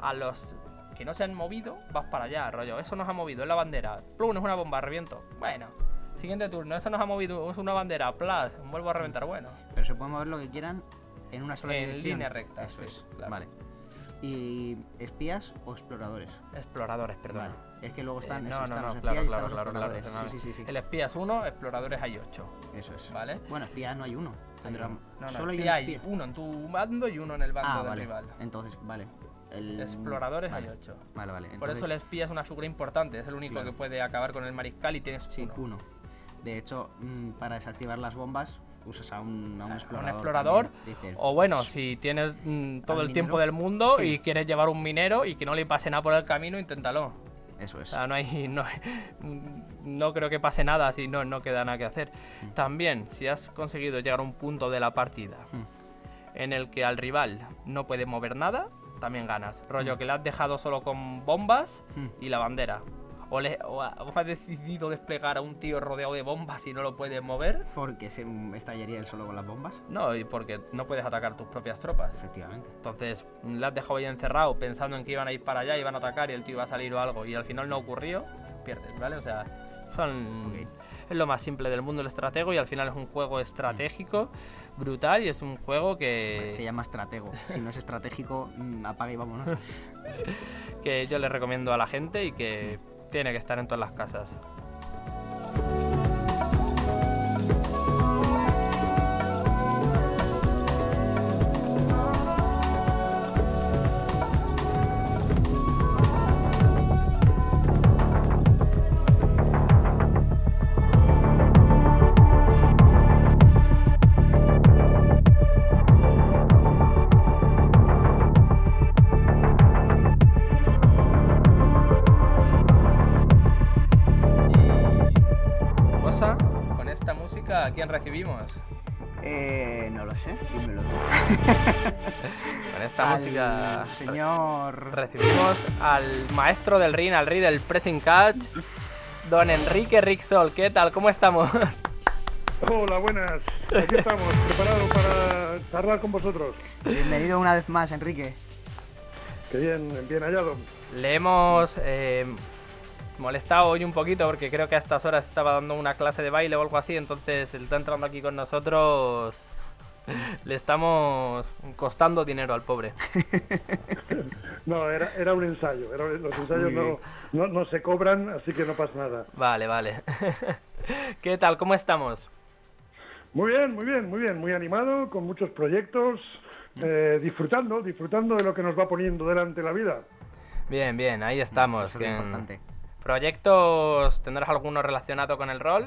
A los que no se han movido, vas para allá, rollo. Eso nos ha movido, es la bandera. Plum, es una bomba, reviento. Bueno. Siguiente turno, eso nos ha movido, es una bandera, plas, vuelvo a reventar, bueno. Pero se pueden mover lo que quieran en una sola En dirección. línea recta, Eso sí, es. claro. Vale. ¿Y espías o exploradores? Exploradores, perdón. Vale. Es que luego están, Eh, no, están no, los no, espías claro, y claro, están los claro, claro, exploradores. claro. Sí, sí, sí. El espía es uno, exploradores hay ocho. Eso es. ¿Vale? Bueno, espía no hay uno. Tendrá- No, no, Solo hay un espía hay uno en tu bando y uno en el bando Ah, del vale. rival. Entonces, vale. El... Exploradores vale. hay ocho. Vale, vale. Por eso el espía es una figura importante, es el único Claro. que puede acabar con el mariscal y tienes Sí, uno. uno. De hecho, mm, para desactivar las bombas, usas a un, a un A un explorador. Dices, O bueno, si tienes mm, todo ¿Al el tiempo del mundo Sí. y quieres llevar un minero y que no le pase nada por el camino, inténtalo. Eso O es. sea, no hay. No, no creo que pase nada si no, no queda nada que hacer. Mm. También, si has conseguido llegar a un punto de la partida Mm. en el que al rival no puede mover nada, también ganas. Rollo Mm. que le has dejado solo con bombas Mm. y la bandera. O, le, o, ha- o has decidido desplegar a un tío rodeado de bombas y no lo puedes mover. Porque se estallaría él solo con las bombas. No, y porque no puedes atacar tus propias tropas. Efectivamente. Entonces, le has dejado ahí encerrado pensando en que iban a ir para allá, iban a atacar y el tío iba a salir o algo, y al final no ocurrió, pierdes, ¿vale? O sea, son. Ok. Es lo más simple del mundo el estratego y al final es un juego estratégico, brutal, y es un juego que, Se llama estratego. Si no es estratégico, mm, apaga y vámonos. que yo le recomiendo a la gente y que tiene que estar en todas las casas. Señor. Recibimos al maestro del ring, al rey del pressing catch, don Enrique Rixol. ¿Qué tal? ¿Cómo estamos? Hola, buenas. Aquí estamos, preparados para charlar con vosotros. Bienvenido una vez más, Enrique. Qué bien, bien hallado. Le hemos eh, molestado hoy un poquito porque creo que a estas horas estaba dando una clase de baile o algo así, entonces él está entrando aquí con nosotros. Le estamos costando dinero al pobre. No, era, era un ensayo. era- los ensayos no, no, no se cobran, así que no pasa nada. Vale, vale. ¿Qué tal? ¿Cómo estamos? Muy bien, muy bien, muy bien. Muy animado, con muchos proyectos, eh, disfrutando, disfrutando de lo que nos va poniendo delante la vida. Bien, bien, ahí estamos. Eso es importante. ¿Proyectos tendrás alguno relacionado con el rol?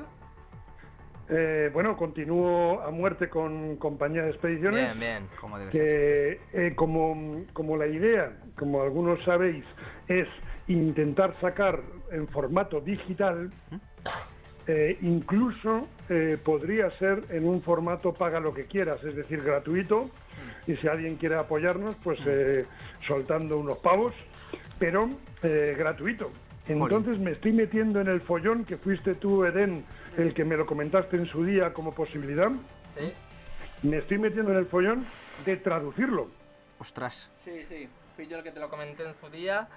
Eh, bueno, continúo a muerte con compañía de expediciones. Bien, bien. Como debe ser. que eh, como, como la idea, como algunos sabéis, es intentar sacar en formato digital, eh, incluso podría ser en un formato paga lo que quieras, es decir, gratuito, y si alguien quiere apoyarnos, pues eh, soltando unos pavos, pero gratuito. Entonces me estoy metiendo en el follón que fuiste tú, Eden, el que me lo comentaste en su día como posibilidad Sí, me estoy metiendo en el follón de traducirlo. Ostras. sí, sí. Fui yo el que te lo comenté en su día.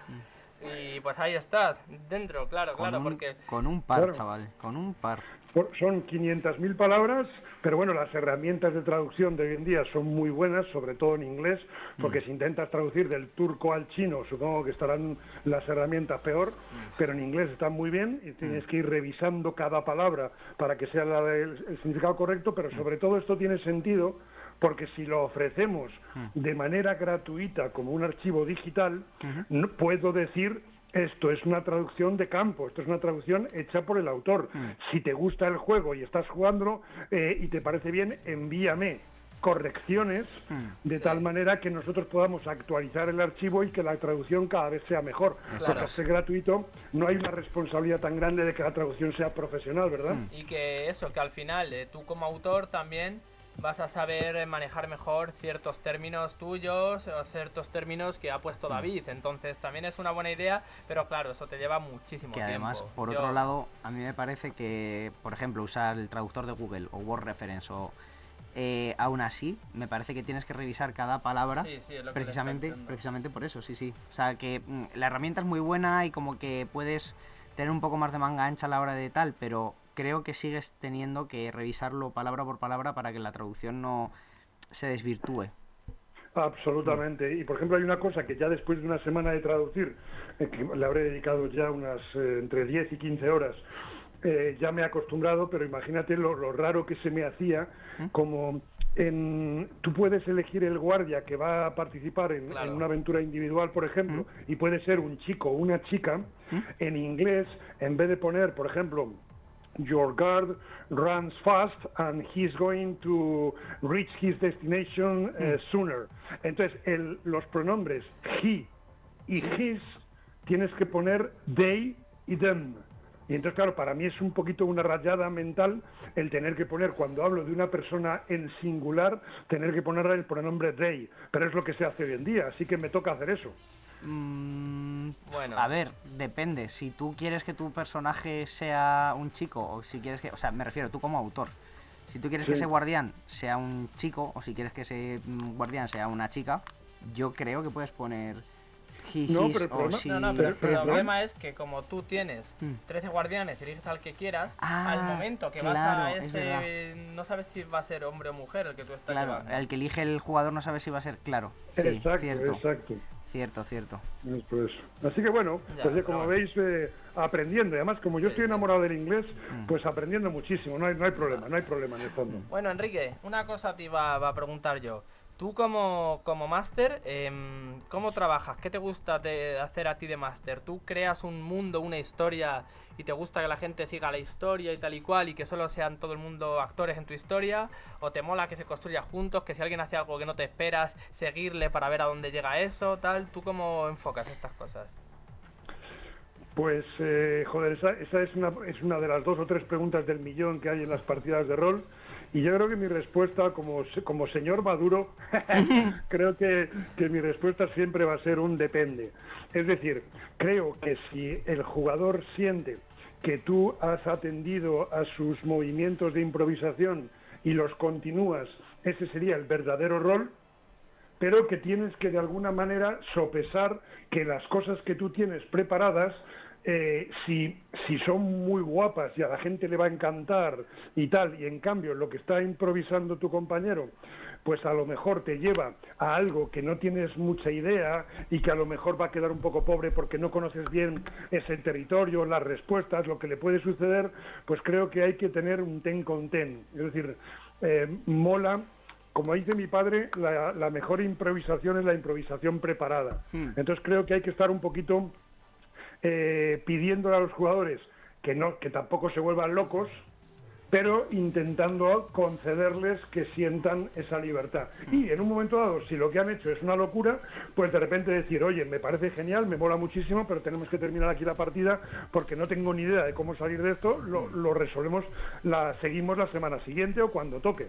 Y pues ahí estás, dentro, claro, Con, claro, un, porque... con un par, Claro. chaval. Con un par. Por- Son 500.000 palabras, pero bueno, las herramientas de traducción de hoy en día son muy buenas, sobre todo en inglés, porque si intentas traducir del turco al chino, supongo que estarán las herramientas peor, pero en inglés están muy bien y tienes que ir revisando cada palabra para que sea la del- el significado correcto, pero sobre todo esto tiene sentido porque si lo ofrecemos de manera gratuita como un archivo digital, no puedo decir esto es una traducción de campo, esto es una traducción hecha por el autor. Si te gusta el juego y estás jugándolo eh, y te parece bien, envíame correcciones de tal manera que nosotros podamos actualizar el archivo y que la traducción cada vez sea mejor. Porque al ser gratuito no hay una responsabilidad tan grande de que la traducción sea profesional, ¿verdad? Y que eso, que al final eh, tú como autor también vas a saber manejar mejor ciertos términos tuyos o ciertos términos que ha puesto David. Entonces también es una buena idea, pero claro, eso te lleva muchísimo Que tiempo. además, por Yo- otro lado, a mí me parece que, por ejemplo, usar el traductor de Google o Word Reference o eh, aún así, me parece que tienes que revisar cada palabra Sí, sí, es lo que le precisamente, precisamente por eso, sí, sí. O sea, que mm, la herramienta es muy buena y como que puedes tener un poco más de manga ancha a la hora de tal, pero creo que sigues teniendo que revisarlo palabra por palabra para que la traducción no se desvirtúe. Absolutamente. Y por ejemplo hay una cosa que ya después de una semana de traducir, eh, que le habré dedicado ya unas eh, entre 10 y 15 horas, eh, ya me he acostumbrado, pero imagínate lo, lo raro que se me hacía, como en, tú puedes elegir el guardia que va a participar en, Claro. en una aventura individual, por ejemplo, y puede ser un chico o una chica, en inglés, en vez de poner, por ejemplo, Your guard runs fast and he's going to reach his destination uh, sooner. Entonces, el- los pronombres he y his tienes que poner they y them. Y entonces, claro, para mí es un poquito una rayada mental el tener que poner, cuando hablo de una persona en singular, tener que poner el pronombre they. Pero es lo que se hace hoy en día, así que me toca hacer eso. Mm, Bueno. A ver, depende. Si tú quieres que tu personaje sea un chico, o si quieres que. O sea, me refiero, tú como autor. Si tú quieres que Sí. ese guardián sea un chico, o si quieres que ese mm, guardián sea una chica, yo creo que puedes poner. he, No, pero el problema- she. No, no, pero, Pero- pero el problema es que como tú tienes Mm. 13 guardianes y eliges al que quieras, Ah, al momento que vas claro, a es ese, no sabes si va a ser hombre o mujer el que tú estás Claro, llevando. el que elige el jugador no sabe si va a ser claro. Sí, exacto, cierto. exacto. Cierto, cierto. Es eso. Así que bueno, Ya, pues ya como bueno. veis, eh, aprendiendo. Y además, como yo Sí, estoy sí. enamorado del inglés, Mm. pues aprendiendo muchísimo. No hay, no hay problema, no hay problema en el fondo. Bueno, Enrique, una cosa te iba, a preguntar yo. Tú como, como máster, em, ¿cómo trabajas? ¿Qué te gusta de hacer a ti de máster? ¿Tú creas un mundo, una historia y te gusta que la gente siga la historia y tal y cual y que solo sean todo el mundo actores en tu historia? ¿O te mola que se construya juntos, que si alguien hace algo que no te esperas, seguirle para ver a dónde llega eso, tal? ¿Tú cómo enfocas estas cosas? Pues, eh, joder, esa, esa es, una, es una de las dos o tres preguntas del millón que hay en las partidas de rol. Y yo creo que mi respuesta, como, como señor Maduro, creo que, que mi respuesta siempre va a ser un depende. Es decir, creo que si el jugador siente que tú has atendido a sus movimientos de improvisación y los continúas, ese sería el verdadero rol, pero que tienes que de alguna manera sopesar que las cosas que tú tienes preparadas, eh, si, si son muy guapas y a la gente le va a encantar y tal, y en cambio lo que está improvisando tu compañero, pues a lo mejor te lleva a algo que no tienes mucha idea y que a lo mejor va a quedar un poco pobre porque no conoces bien ese territorio, las respuestas, lo que le puede suceder, pues creo que hay que tener un ten con ten. Es decir, eh, mola como dice mi padre, la, la mejor improvisación es la improvisación preparada. Hmm. Entonces creo que hay que estar un poquito eh, pidiéndole a los jugadores que no, que tampoco se vuelvan locos, pero intentando concederles que sientan esa libertad. Y en un momento dado, si lo que han hecho es una locura, pues de repente decir, oye, me parece genial, me mola muchísimo, pero tenemos que terminar aquí la partida porque no tengo ni idea de cómo salir de esto, lo, resolvemos, la seguimos la semana siguiente o cuando toque.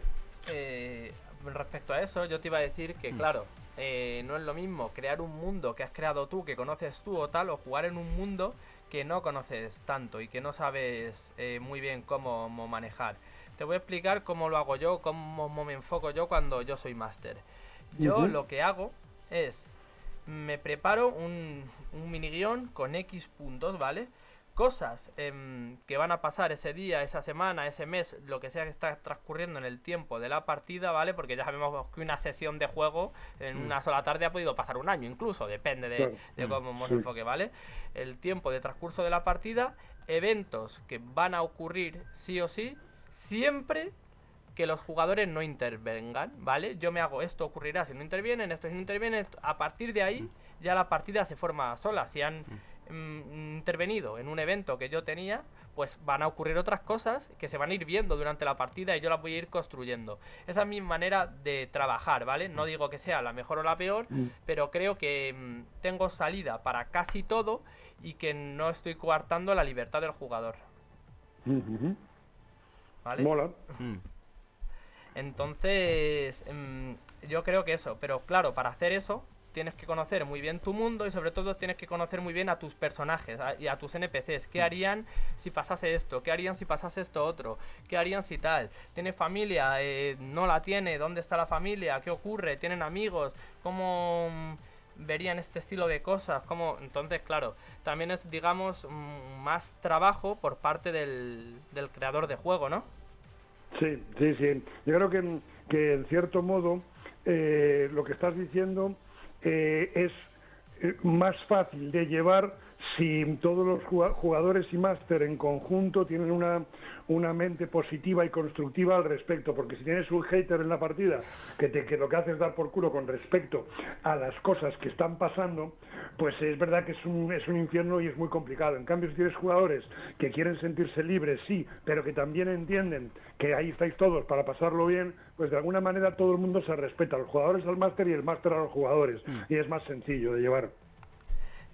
Eh, respecto a eso, yo te iba a decir que, claro, eh, no es lo mismo crear un mundo que has creado tú, que conoces tú o tal, o jugar en un mundo que no conoces tanto y que no sabes eh, muy bien cómo, cómo manejar. Te voy a explicar cómo lo hago yo, cómo me enfoco yo cuando yo soy máster. Yo lo que hago es, me preparo un, un mini guion con X puntos, ¿vale? Cosas em, que van a pasar ese día, esa semana, ese mes, lo que sea que está transcurriendo en el tiempo de la partida, ¿vale? Porque ya sabemos que una sesión de juego en una sola tarde ha podido pasar un año incluso, depende de, Claro. de cómo nos Sí. enfoque, ¿vale? El tiempo de transcurso de la partida, eventos que van a ocurrir sí o sí, siempre que los jugadores no intervengan, ¿vale? Yo me hago esto ocurrirá si no intervienen, esto si no intervienen, esto- a partir de ahí ya la partida se forma sola. Si han mm, intervenido en un evento que yo tenía, pues van a ocurrir otras cosas que se van a ir viendo durante la partida y yo las voy a ir construyendo. Esa es mi manera de trabajar, ¿vale? No digo que sea la mejor o la peor, Mm. pero creo que mm, tengo salida para casi todo y que no estoy coartando la libertad del jugador, Ujú. ¿vale? Mola. Mm. Entonces, mm, yo creo que eso, pero claro, para hacer eso tienes que conocer muy bien tu mundo y sobre todo tienes que conocer muy bien a tus personajes a- y a tus NPCs. ¿Qué harían si pasase esto? ¿Qué harían si pasase esto otro? ¿Qué harían si tal? ¿Tiene familia? Eh, ¿No la tiene? ¿Dónde está la familia? ¿Qué ocurre? ¿Tienen amigos? ¿Cómo mm, verían este estilo de cosas? ¿Cómo? Entonces, claro, también es, digamos, mm, más trabajo por parte del, del creador de juego, ¿no? Sí, sí, sí. Yo creo que, que en cierto modo eh, lo que estás diciendo eh, es eh, más fácil de llevar si todos los jugadores y máster en conjunto tienen una, una mente positiva y constructiva al respecto, porque si tienes un hater en la partida que, te, que lo que hace es dar por culo con respecto a las cosas que están pasando, pues es verdad que es un, es un infierno y es muy complicado. En cambio, si tienes jugadores que quieren sentirse libres, sí, pero que también entienden que ahí estáis todos para pasarlo bien, pues de alguna manera todo el mundo se respeta, los jugadores al máster y el máster a los jugadores, y es más sencillo de llevar.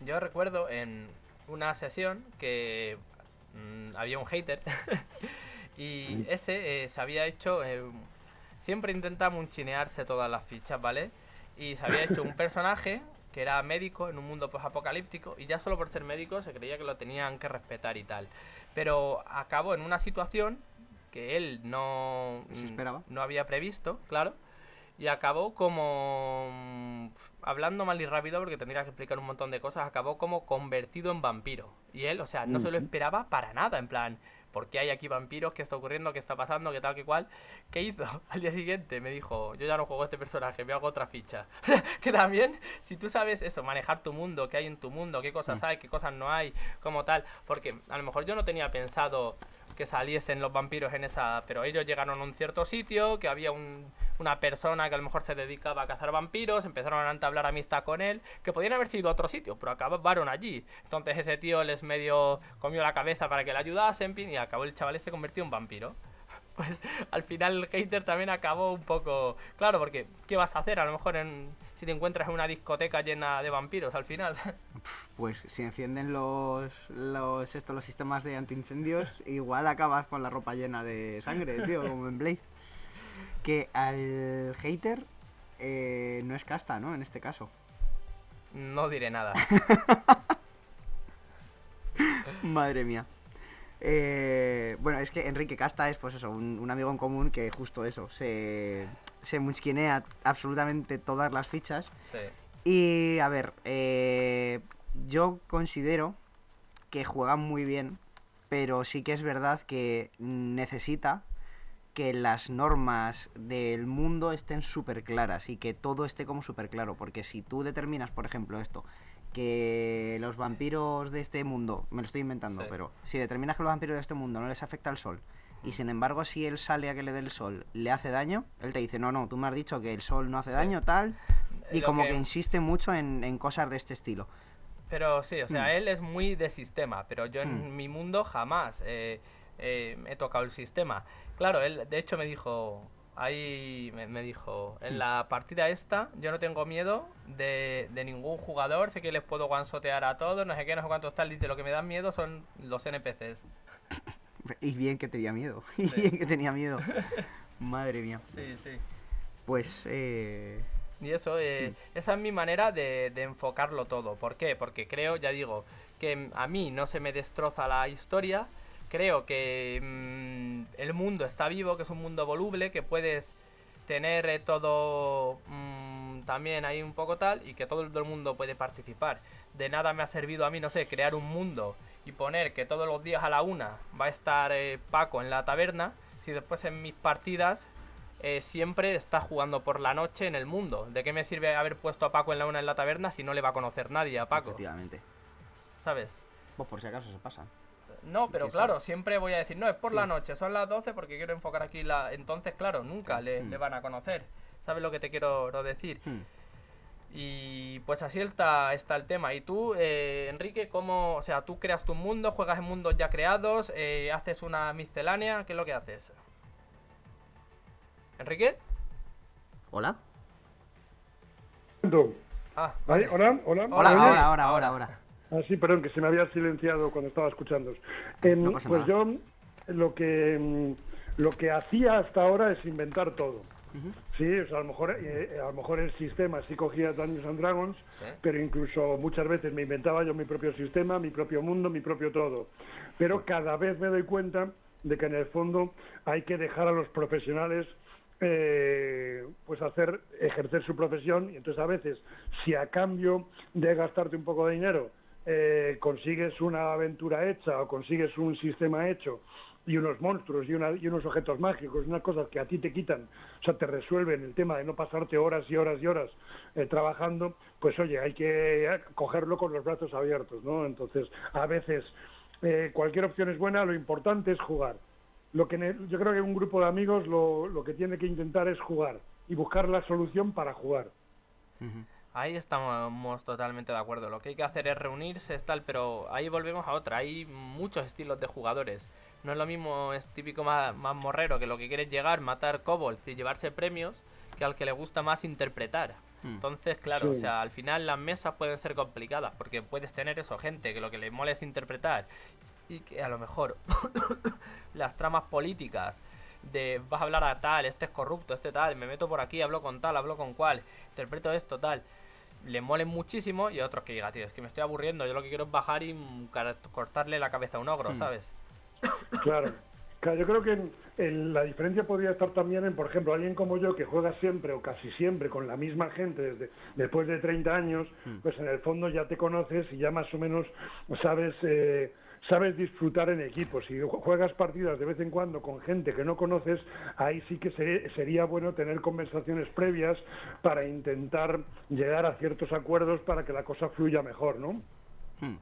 Yo recuerdo en una sesión que mm, había un hater y ese eh, se había hecho, eh, siempre intenta munchinearse todas las fichas, ¿vale? Y se había hecho un personaje que era médico en un mundo pues apocalíptico y ya solo por ser médico se creía que lo tenían que respetar y tal. Pero acabó en una situación que él no, Se esperaba. no había previsto, claro, y acabó como mm, hablando mal y rápido porque tendría que explicar un montón de cosas, acabó como convertido en vampiro. Y él, o sea, no se lo esperaba para nada, en plan, ¿por qué hay aquí vampiros? ¿Qué está ocurriendo? ¿Qué está pasando? ¿Qué tal? ¿Qué cual? ¿Qué hizo? Al día siguiente me dijo, yo ya no juego a este personaje, me hago otra ficha. que también, si tú sabes eso, manejar tu mundo, qué hay en tu mundo, qué cosas Mm. hay, qué cosas no hay, como tal, porque a lo mejor yo no tenía pensado que saliesen los vampiros en esa, pero ellos llegaron a un cierto sitio, que había un- una persona que a lo mejor se dedicaba a cazar vampiros, empezaron a entablar amistad con él, que podían haber sido a otro sitio, pero acabaron allí. Entonces ese tío les medio comió la cabeza para que le ayudasen, y acabó el chaval este convertido en vampiro. Pues al final el hater también acabó un poco... Claro, porque ¿qué vas a hacer? A lo mejor si te encuentras en una discoteca llena de vampiros al final. Pues si encienden los, los, los sistemas de antiincendios, igual acabas con la ropa llena de sangre, tío, como en Blade. Que al hater eh, no es casta, ¿no? En este caso. no diré nada. Madre mía. Eh, bueno, es que Enrique Casta es, pues eso, un, un amigo en común que justo eso, se, se musquinea absolutamente todas las fichas. Sí. Y a ver, eh, yo considero que juega muy bien, pero sí que es verdad que necesita que las normas del mundo estén súper claras y que todo esté como súper claro, porque si tú determinas, por ejemplo, esto, que los vampiros de este mundo, me lo estoy inventando, Sí. pero si determinas que los vampiros de este mundo no les afecta el sol, y sin embargo si él sale a que le dé el sol, le hace daño, él te dice, no, no, tú me has dicho que el sol no hace Sí. daño, tal, y Lo como que- que insiste mucho en, en cosas de este estilo. Pero sí, o sea, Mm. él es muy de sistema, pero yo en Mm. mi mundo jamás eh, eh, he tocado el sistema. Claro, él de hecho me dijo, ahí me, me dijo, en la partida esta yo no tengo miedo de, de ningún jugador, sé que les puedo guansotear a todos, no sé qué, no sé cuántos tal, dice, lo que me dan miedo son los NPCs. Y bien que tenía miedo, y Sí. bien que tenía miedo. Madre mía. Sí, sí. Pues, eh... Y eso, eh, esa es mi manera de, de enfocarlo todo. ¿Por qué? Porque creo, ya digo, que a mí no se me destroza la historia. Creo que mm, el mundo está vivo, que es un mundo voluble, que puedes tener eh, todo mm, también ahí un poco tal y que todo el mundo puede participar. De nada me ha servido a mí, no sé, crear un mundo y poner que todos los días a la una va a estar eh, Paco en la taberna, si después en mis partidas eh, siempre está jugando por la noche en el mundo. ¿De qué me sirve haber puesto a Paco en la una en la taberna si no le va a conocer nadie a Paco? Efectivamente. ¿Sabes? Pues por si acaso se pasan. No, pero claro, siempre voy a decir, no, es por Sí. la noche, son las 12 porque quiero enfocar aquí la... Entonces, claro, nunca Sí. le, Mm. le van a conocer. ¿Sabes lo que te quiero decir? Hmm. Y pues así está, está el tema. Y tú, eh, Enrique, ¿cómo, o sea, tú creas tu mundo, juegas en mundos ya creados, eh, haces una miscelánea, ¿qué es lo que haces? ¿Enrique? ¿Hola? Ah, vale. hola, hola. Hola, ¿me oyes? ahora, ahora, ahora, ahora. Ah, sí, perdón, que se me había silenciado cuando estaba escuchando. Em, No pues nada. yo lo que mm, lo que hacía hasta ahora es inventar todo. Sí, o sea, a lo mejor eh, a lo mejor el sistema sí cogía Dungeons and Dragons, Sí. pero incluso muchas veces me inventaba yo mi propio sistema, mi propio mundo, mi propio todo. Pero cada vez me doy cuenta de que en el fondo hay que dejar a los profesionales eh, pues hacer ejercer su profesión y entonces a veces si a cambio de gastarte un poco de dinero eh, consigues una aventura hecha o consigues un sistema hecho y unos monstruos y, una- y unos objetos mágicos, unas cosas que a ti te quitan, o sea, te resuelven el tema de no pasarte horas y horas y horas eh, trabajando, pues oye, hay que cogerlo con los brazos abiertos, ¿no? Entonces, a veces eh, cualquier opción es buena, lo importante es jugar. Lo que yo creo que un grupo de amigos lo, lo que tiene que intentar es jugar y buscar la solución para jugar. Ahí estamos totalmente de acuerdo. Lo que hay que hacer es reunirse, es tal, pero ahí volvemos a otra. Hay muchos estilos de jugadores. No es lo mismo, es típico más, más morrero que lo que quiere es llegar, matar kobolds y llevarse premios, que al que le gusta más interpretar. Hmm. Entonces, claro, o sea, al final las mesas pueden ser complicadas, porque puedes tener eso, gente que lo que le mola es interpretar y que a lo mejor las tramas políticas de vas a hablar a tal, este es corrupto, este tal, me meto por aquí, hablo con tal, hablo con cual, interpreto esto, tal. Le molen muchísimo y otros que diga, tío, es que me estoy aburriendo, yo lo que quiero es bajar y cortarle la cabeza a un ogro, Hmm. ¿sabes? Claro. Claro, yo creo que en- en la diferencia podría estar también en, por ejemplo, alguien como yo que juega siempre o casi siempre con la misma gente desde después de 30 años, pues en el fondo ya te conoces y ya más o menos sabes eh, sabes disfrutar en equipo. Si ju- juegas partidas de vez en cuando con gente que no conoces, ahí sí que se- sería bueno tener conversaciones previas para intentar llegar a ciertos acuerdos para que la cosa fluya mejor, ¿no? Hmm.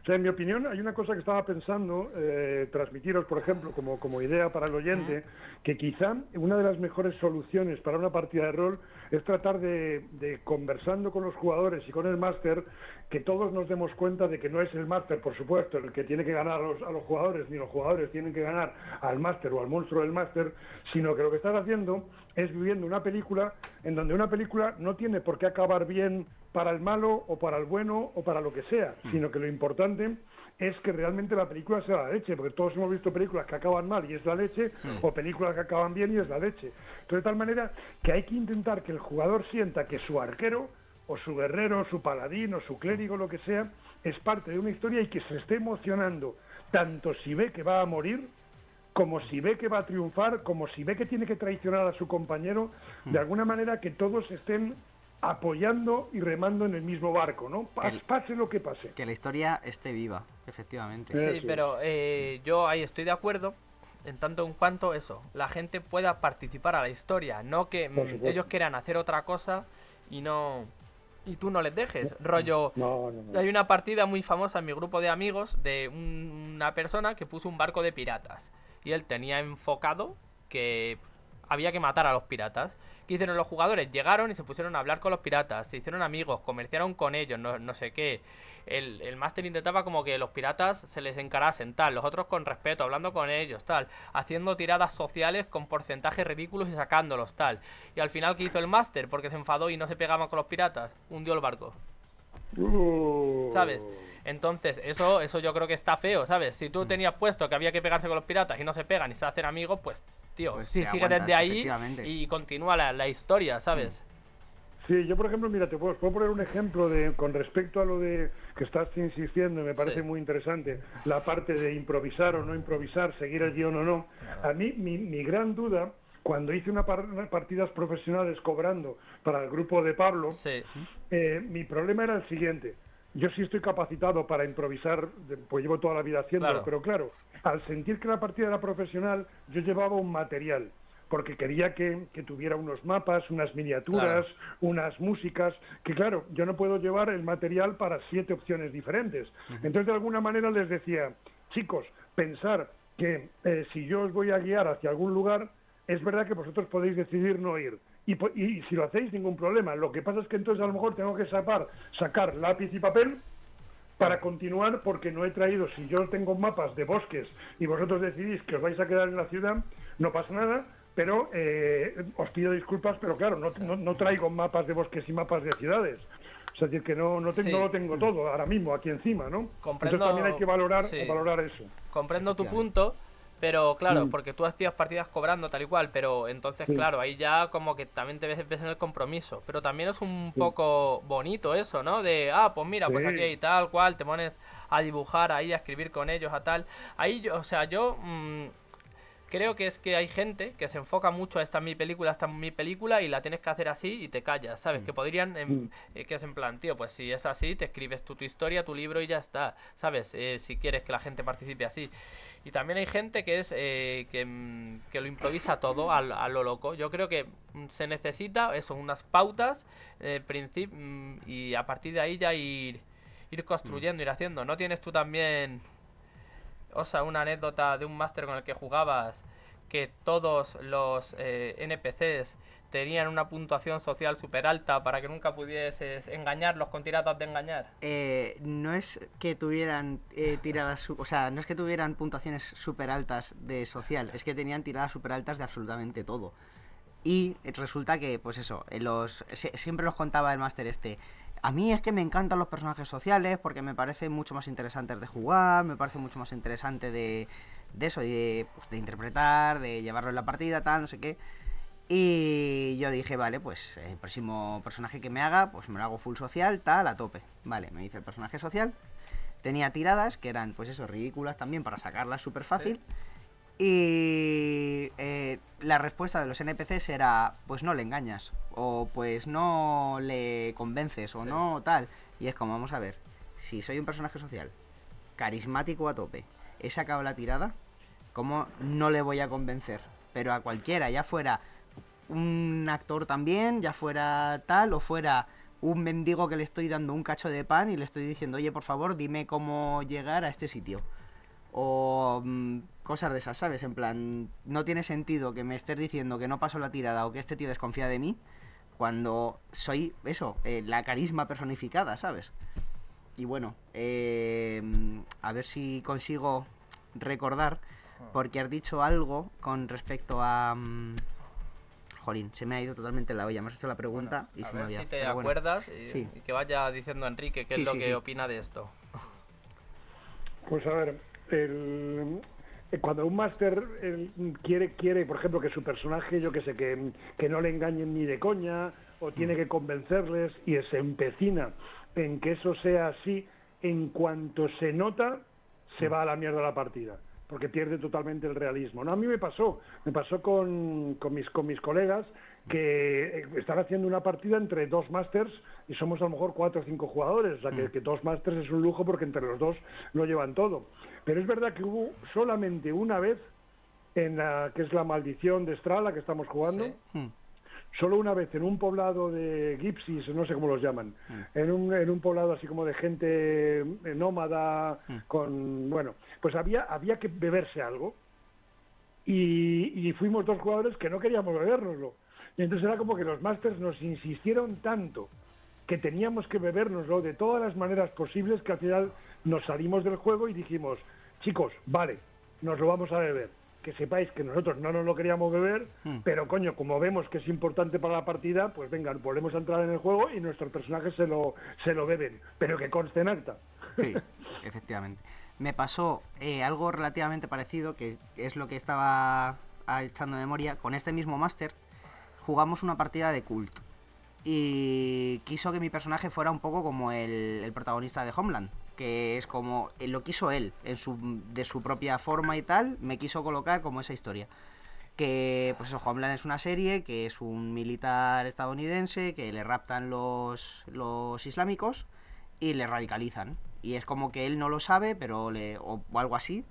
O sea, en mi opinión, hay una cosa que estaba pensando eh, transmitiros, por ejemplo, como, como idea para el oyente, que quizá una de las mejores soluciones para una partida de rol es tratar de, de conversando con los jugadores y con el máster, que todos nos demos cuenta de que no es el máster, por supuesto, el que tiene que ganar a los, a los jugadores, ni los jugadores tienen que ganar al máster o al monstruo del máster, sino que lo que estás haciendo es viviendo una película en donde una película no tiene por qué acabar bien para el malo o para el bueno o para lo que sea, sino que lo importante es que realmente la película sea la leche, porque todos hemos visto películas que acaban mal y es la leche, o películas que acaban bien y es la leche. Entonces, de tal manera que hay que intentar que el jugador sienta que su arquero o su guerrero, su paladín o su clérigo, lo que sea, es parte de una historia y que se esté emocionando, tanto si ve que va a morir, como si ve que va a triunfar, como si ve que tiene que traicionar a su compañero, de alguna manera que todos estén apoyando y remando en el mismo barco, ¿no? El- Pase lo que pase. Que la historia esté viva, efectivamente. Sí, sí. pero eh, yo ahí estoy de acuerdo en tanto en cuanto eso, la gente pueda participar a la historia, no que mm, ellos quieran hacer otra cosa y no y tú no les dejes. Rollo, No, no, no. hay una partida muy famosa en mi grupo de amigos de un- una persona que puso un barco de piratas y él tenía enfocado que había que matar a los piratas. ¿Qué hicieron los jugadores? Llegaron y se pusieron a hablar con los piratas, se hicieron amigos, comerciaron con ellos, no, no sé qué. El, el máster intentaba como que los piratas se les encarasen, tal, los otros con respeto, hablando con ellos, tal, haciendo tiradas sociales con porcentajes ridículos y sacándolos, tal. Y al final, ¿qué hizo el máster? Porque se enfadó y no se pegaban con los piratas, hundió el barco. Uh. ¿sabes? Entonces, eso, eso yo creo que está feo, ¿sabes? Si Mm. tú tenías puesto que había que pegarse con los piratas y no se pegan y se hacen amigos, pues, tío, Pues sí, sigue aguantas, desde ahí y continúa la, la historia, ¿sabes? Sí, yo por ejemplo, mira, te puedo, puedo poner un ejemplo de con respecto a lo de que estás insistiendo, y me parece Sí. muy interesante, la parte de improvisar o no improvisar, seguir el guion o no. A mí, mi, mi gran duda, cuando hice una par- unas partidas profesionales cobrando para el grupo de Pablo, Sí. eh, mi problema era el siguiente. Yo sí estoy capacitado para improvisar, pues llevo toda la vida haciéndolo, Claro. pero claro, al sentir que la partida era profesional, yo llevaba un material, porque quería que, que tuviera unos mapas, unas miniaturas, unas músicas, que claro, yo no puedo llevar el material para siete opciones diferentes. Entonces, de alguna manera les decía, chicos, pensar que eh, si yo os voy a guiar hacia algún lugar, es verdad que vosotros podéis decidir no ir. Y, si lo hacéis, ningún problema. Lo que pasa es que entonces a lo mejor tengo que sacar, sacar lápiz y papel para continuar porque no he traído, si yo tengo mapas de bosques y vosotros decidís que os vais a quedar en la ciudad, no pasa nada, pero eh, os pido disculpas, pero claro, no, no, no traigo mapas de bosques y mapas de ciudades. Es decir, que no, no, te- Sí. no lo tengo todo ahora mismo aquí encima, ¿no? Comprendo- Entonces también hay que valorar, sí. valorar eso. Comprendo tu punto, pero claro, Mm. porque tú hacías partidas cobrando tal y cual, pero entonces, Sí. claro, ahí ya como que también te ves, ves en el compromiso. Pero también es un Sí. poco bonito eso, ¿no? De, ah, pues mira, pues aquí hay tal cual, te pones a dibujar ahí, a escribir con ellos, a tal. Ahí yo, o sea, yo mm, creo que es que hay gente que se enfoca mucho a esta es mi película, esta es mi película y la tienes que hacer así y te callas, ¿sabes? Que podrían, Mm. eh, que es en plan, tío, pues si es así, te escribes tú tu historia, tu libro y ya está, ¿sabes? Eh, si quieres que la gente participe así. Y también hay gente que es eh, que, mm, que lo improvisa todo al- a, lo loco. Yo creo que mm, se necesita eso, unas pautas eh, mm, y a partir de ahí ya ir, ir construyendo, ir haciendo. ¿No tienes tú también, o sea, una anécdota de un máster con el que jugabas que todos los eh, NPCs tenían una puntuación social súper alta para que nunca pudieses engañarlos con tiradas de engañar? Eh, no es que tuvieran eh, tiradas, o sea, no es que tuvieran puntuaciones súper altas de social, es que tenían tiradas súper altas de absolutamente todo. Y resulta que, pues eso, los, siempre nos contaba el máster este. A mí es que me encantan los personajes sociales porque me parecen mucho más interesantes de jugar, me parece mucho más interesante de, de eso, de, pues, de interpretar, de llevarlo en la partida, tal, no sé qué. Y yo dije, vale, pues el próximo personaje que me haga, pues me lo hago full social, tal, a tope. Vale, me hice el personaje social. Tenía tiradas que eran, pues eso, ridículas también para sacarlas súper fácil. Y eh, la respuesta de los NPCs era, pues no le engañas, o pues no le convences, o Sí. no tal. Y es como, vamos a ver, si soy un personaje social, carismático a tope, he sacado la tirada, ¿cómo no le voy a convencer? Pero a cualquiera, ya fuera un actor también, ya fuera tal, o fuera un mendigo que le estoy dando un cacho de pan y le estoy diciendo, oye, por favor, dime cómo llegar a este sitio. O mm, cosas de esas, ¿sabes? En plan, no tiene sentido que me estés diciendo que no paso la tirada o que este tío desconfía de mí cuando soy, eso, eh, la carisma personificada, ¿sabes? Y bueno, eh, a ver si consigo recordar, porque has dicho algo con respecto a... mm, Jolín, se me ha ido totalmente la olla, me has hecho la pregunta y a se me ha ver olvidado. si te pero bueno. acuerdas y, Sí. y que vaya diciendo Enrique qué Sí, es lo sí, que sí. opina de esto. Pues a ver, el- eh, cuando un máster eh, quiere, quiere, por ejemplo, que su personaje, yo que sé, que, que no le engañen ni de coña, o tiene que convencerles y se empecina en que eso sea así, en cuanto se nota, se va a la mierda la partida, porque pierde totalmente el realismo. No, a mí me pasó, me pasó con, con mis, con mis colegas que eh, están haciendo una partida entre dos másters y somos a lo mejor cuatro o cinco jugadores, o sea que, que dos másters es un lujo porque entre los dos lo llevan todo. Pero es verdad que hubo solamente una vez en la que es la maldición de Strala que estamos jugando, Sí. Solo una vez en un poblado de gipsies, no sé cómo los llaman, en, un, en un poblado así como de gente eh, nómada, con, bueno, pues había, había que beberse algo y, y fuimos dos jugadores que no queríamos bebérnoslo. Y entonces era como que los masters nos insistieron tanto que teníamos que bebérnoslo de todas las maneras posibles que al final nos salimos del juego y dijimos, chicos, vale, nos lo vamos a beber. Que sepáis que nosotros no nos lo queríamos beber, Hmm. pero coño, como vemos que es importante para la partida, pues venga, volvemos a entrar en el juego y nuestros personajes se lo, se lo beben, pero que conste en acta. Sí, efectivamente. Me pasó eh, algo relativamente parecido, que es lo que estaba ah, echando de memoria. Con este mismo máster jugamos una partida de cult. Y quiso que mi personaje fuera un poco como el, el protagonista de Homeland. Que es como. eh, lo quiso él, en su, de su propia forma y tal. Me quiso colocar como esa historia. Que, pues eso, Homeland es una serie que es un militar estadounidense que le raptan los, los islámicos y le radicalizan. Y es como que él no lo sabe, pero le, o, o algo así.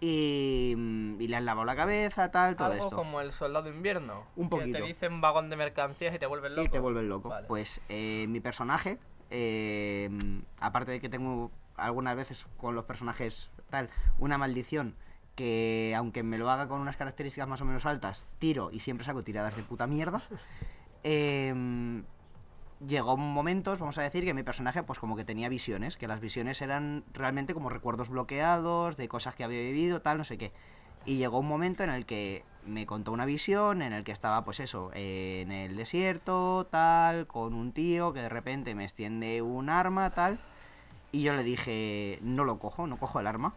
Y, y le han lavado la cabeza, tal, todo Algo esto. como el soldado invierno. Un que poquito. te dicen vagón de mercancías y te vuelven loco. Y te vuelven loco. Vale. Pues eh, mi personaje, eh, aparte de que tengo algunas veces con los personajes tal, una maldición que aunque me lo haga con unas características más o menos altas, tiro y siempre saco tiradas de puta mierda. eh, llegó momentos, vamos a decir, que mi personaje pues como que tenía visiones, que las visiones eran realmente como recuerdos bloqueados de cosas que había vivido, tal, no sé qué. Y llegó un momento en el que me contó una visión, en el que estaba pues eso, eh, en el desierto, tal, con un tío que de repente me extiende un arma, tal. Y yo le dije, no lo cojo, no cojo el arma.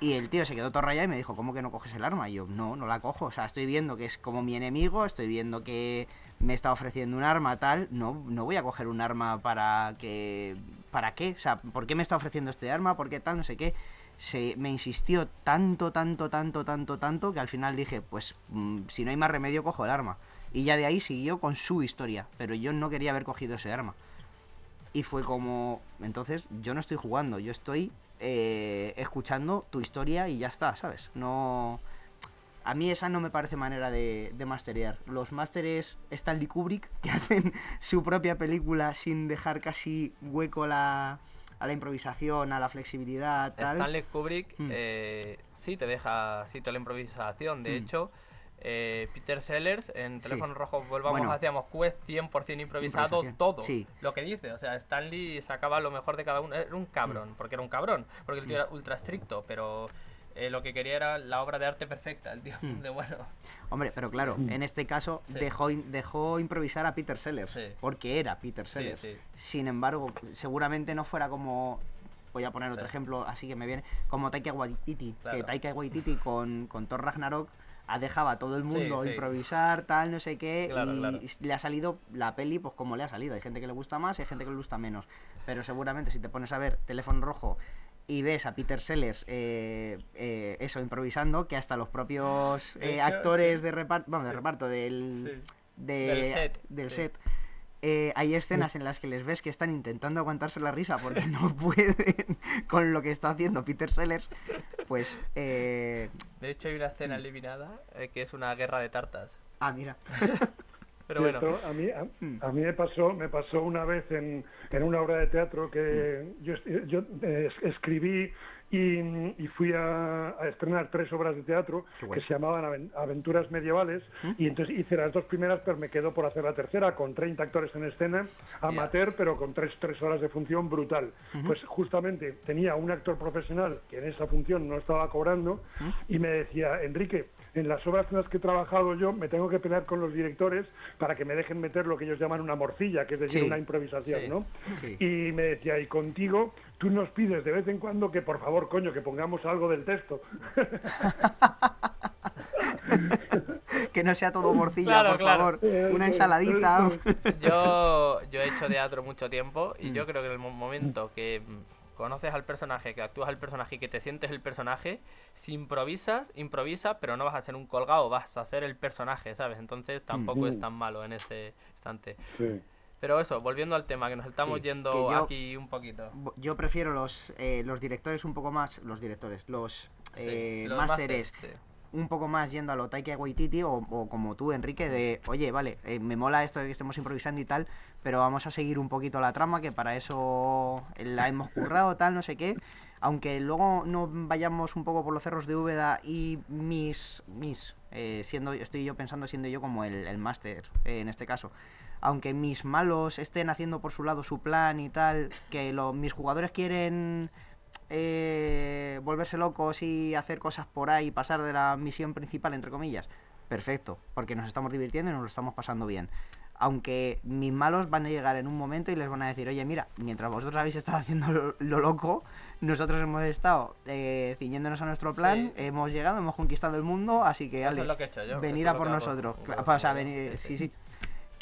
Y el tío se quedó todo rayado y me dijo, ¿cómo que no coges el arma? Y yo, no, no la cojo. O sea, estoy viendo que es como mi enemigo, estoy viendo que me está ofreciendo un arma, tal. No, no voy a coger un arma para que... ¿Para qué? O sea, ¿por qué me está ofreciendo este arma? ¿Por qué tal? No sé qué. Se, me insistió tanto, tanto, tanto, tanto, tanto, que al final dije, pues mm, si no hay más remedio, cojo el arma. Y ya de ahí siguió con su historia. Pero yo no quería haber cogido ese arma. Y fue como, entonces yo no estoy jugando, yo estoy eh, escuchando tu historia y ya está, ¿sabes? No... A mí esa no me parece manera de, de masterear. Los másteres Stanley Kubrick, que hacen su propia película sin dejar casi hueco la, a la improvisación, a la flexibilidad, tal. Stanley Kubrick Hmm. eh, sí te deja a la improvisación. De Hmm. hecho, eh, Peter Sellers en Sí. Teléfono Rojo Volvamos Bueno. hacíamos quest 100% improvisado todo. sí. Lo que dice, o sea, Stanley sacaba lo mejor de cada uno. Era un cabrón, Hmm. porque era un cabrón, porque el tío era ultra estricto, pero eh, lo que quería era la obra de arte perfecta, el tío Hmm. de bueno. Hombre, pero claro, en este caso Sí. dejó, dejó improvisar a Peter Sellers, Sí. porque era Peter Sí, Sellers. sí. Sin embargo, seguramente no fuera como. Voy a poner otro Sí. ejemplo así que me viene. Como Taika Waititi. Claro. Que Taika Waititi con, con Thor Ragnarok ha dejado a todo el mundo sí. improvisar, tal, no sé qué, Claro, y claro. le ha salido la peli pues como le ha salido. Hay gente que le gusta más y hay gente que le gusta menos. Pero seguramente si te pones a ver Teléfono Rojo y ves a Peter Sellers eh, eh, eso improvisando, que hasta los propios eh, actores de reparto, vamos, de reparto del, de- Del set, del set, eh, hay escenas en las que les ves que están intentando aguantarse la risa porque no pueden con lo que está haciendo Peter Sellers, pues... eh, De hecho, hay una escena eliminada eh, que es una guerra de tartas. Ah, mira. Pero bueno, esto a mí, a, Mm. a mí me pasó, me pasó una vez en, en una obra de teatro que yo, es- yo eh, es- escribí y, y fui a, a estrenar tres obras de teatro que se llamaban Aven- Aventuras Medievales y entonces hice las dos primeras pero me quedo por hacer la tercera con 30 actores en escena, amateur pero con tres, tres horas de función brutal. Pues justamente tenía un actor profesional que en esa función no estaba cobrando y me decía, Enrique, en las obras en las que he trabajado yo me tengo que pelear con los directores para que me dejen meter lo que ellos llaman una morcilla, que es decir, Sí. una improvisación, Sí. ¿no? Sí. Y me decía, y contigo, tú nos pides de vez en cuando que por favor, coño, que pongamos algo del texto. que no sea todo morcilla, Claro, por claro. favor. Una ensaladita. yo, yo he hecho teatro mucho tiempo y Mm. yo creo que en el mo- momento que mm, conoces al personaje, que actúas al personaje y que te sientes el personaje, si improvisas, improvisa, pero no vas a ser un colgado, vas a ser el personaje, ¿sabes? Entonces tampoco es Ujú. tan malo en ese instante. Sí. Pero eso, volviendo al tema, que nos estamos Sí, yendo yo- aquí un poquito. Yo prefiero los, eh, los directores un poco más, los directores, los, eh, Sí, los másteres sí. un poco más yendo a lo Taika Waititi o, o como tú, Enrique, de, oye, vale, eh, me mola esto de que estemos improvisando y tal, pero vamos a seguir un poquito la trama, que para eso la hemos currado, tal, no sé qué. Aunque luego no vayamos un poco por los cerros de Úbeda y mis, mis eh, siendo, estoy yo pensando siendo yo como el, el máster eh, en este caso. Aunque mis malos estén haciendo por su lado su plan y tal, que lo- mis jugadores quieren eh, volverse locos y hacer cosas por ahí, pasar de la misión principal, entre comillas, perfecto, porque nos estamos divirtiendo y nos lo estamos pasando bien. Aunque mis malos van a llegar en un momento y les van a decir, oye, mira, mientras vosotros habéis estado haciendo lo, lo loco, nosotros hemos estado eh, ciñéndonos a nuestro plan, Sí. hemos llegado, hemos conquistado el mundo, así que ale, es lo que he hecho yo, venir a por hago. nosotros. O sea, venir, sí, sí, sí.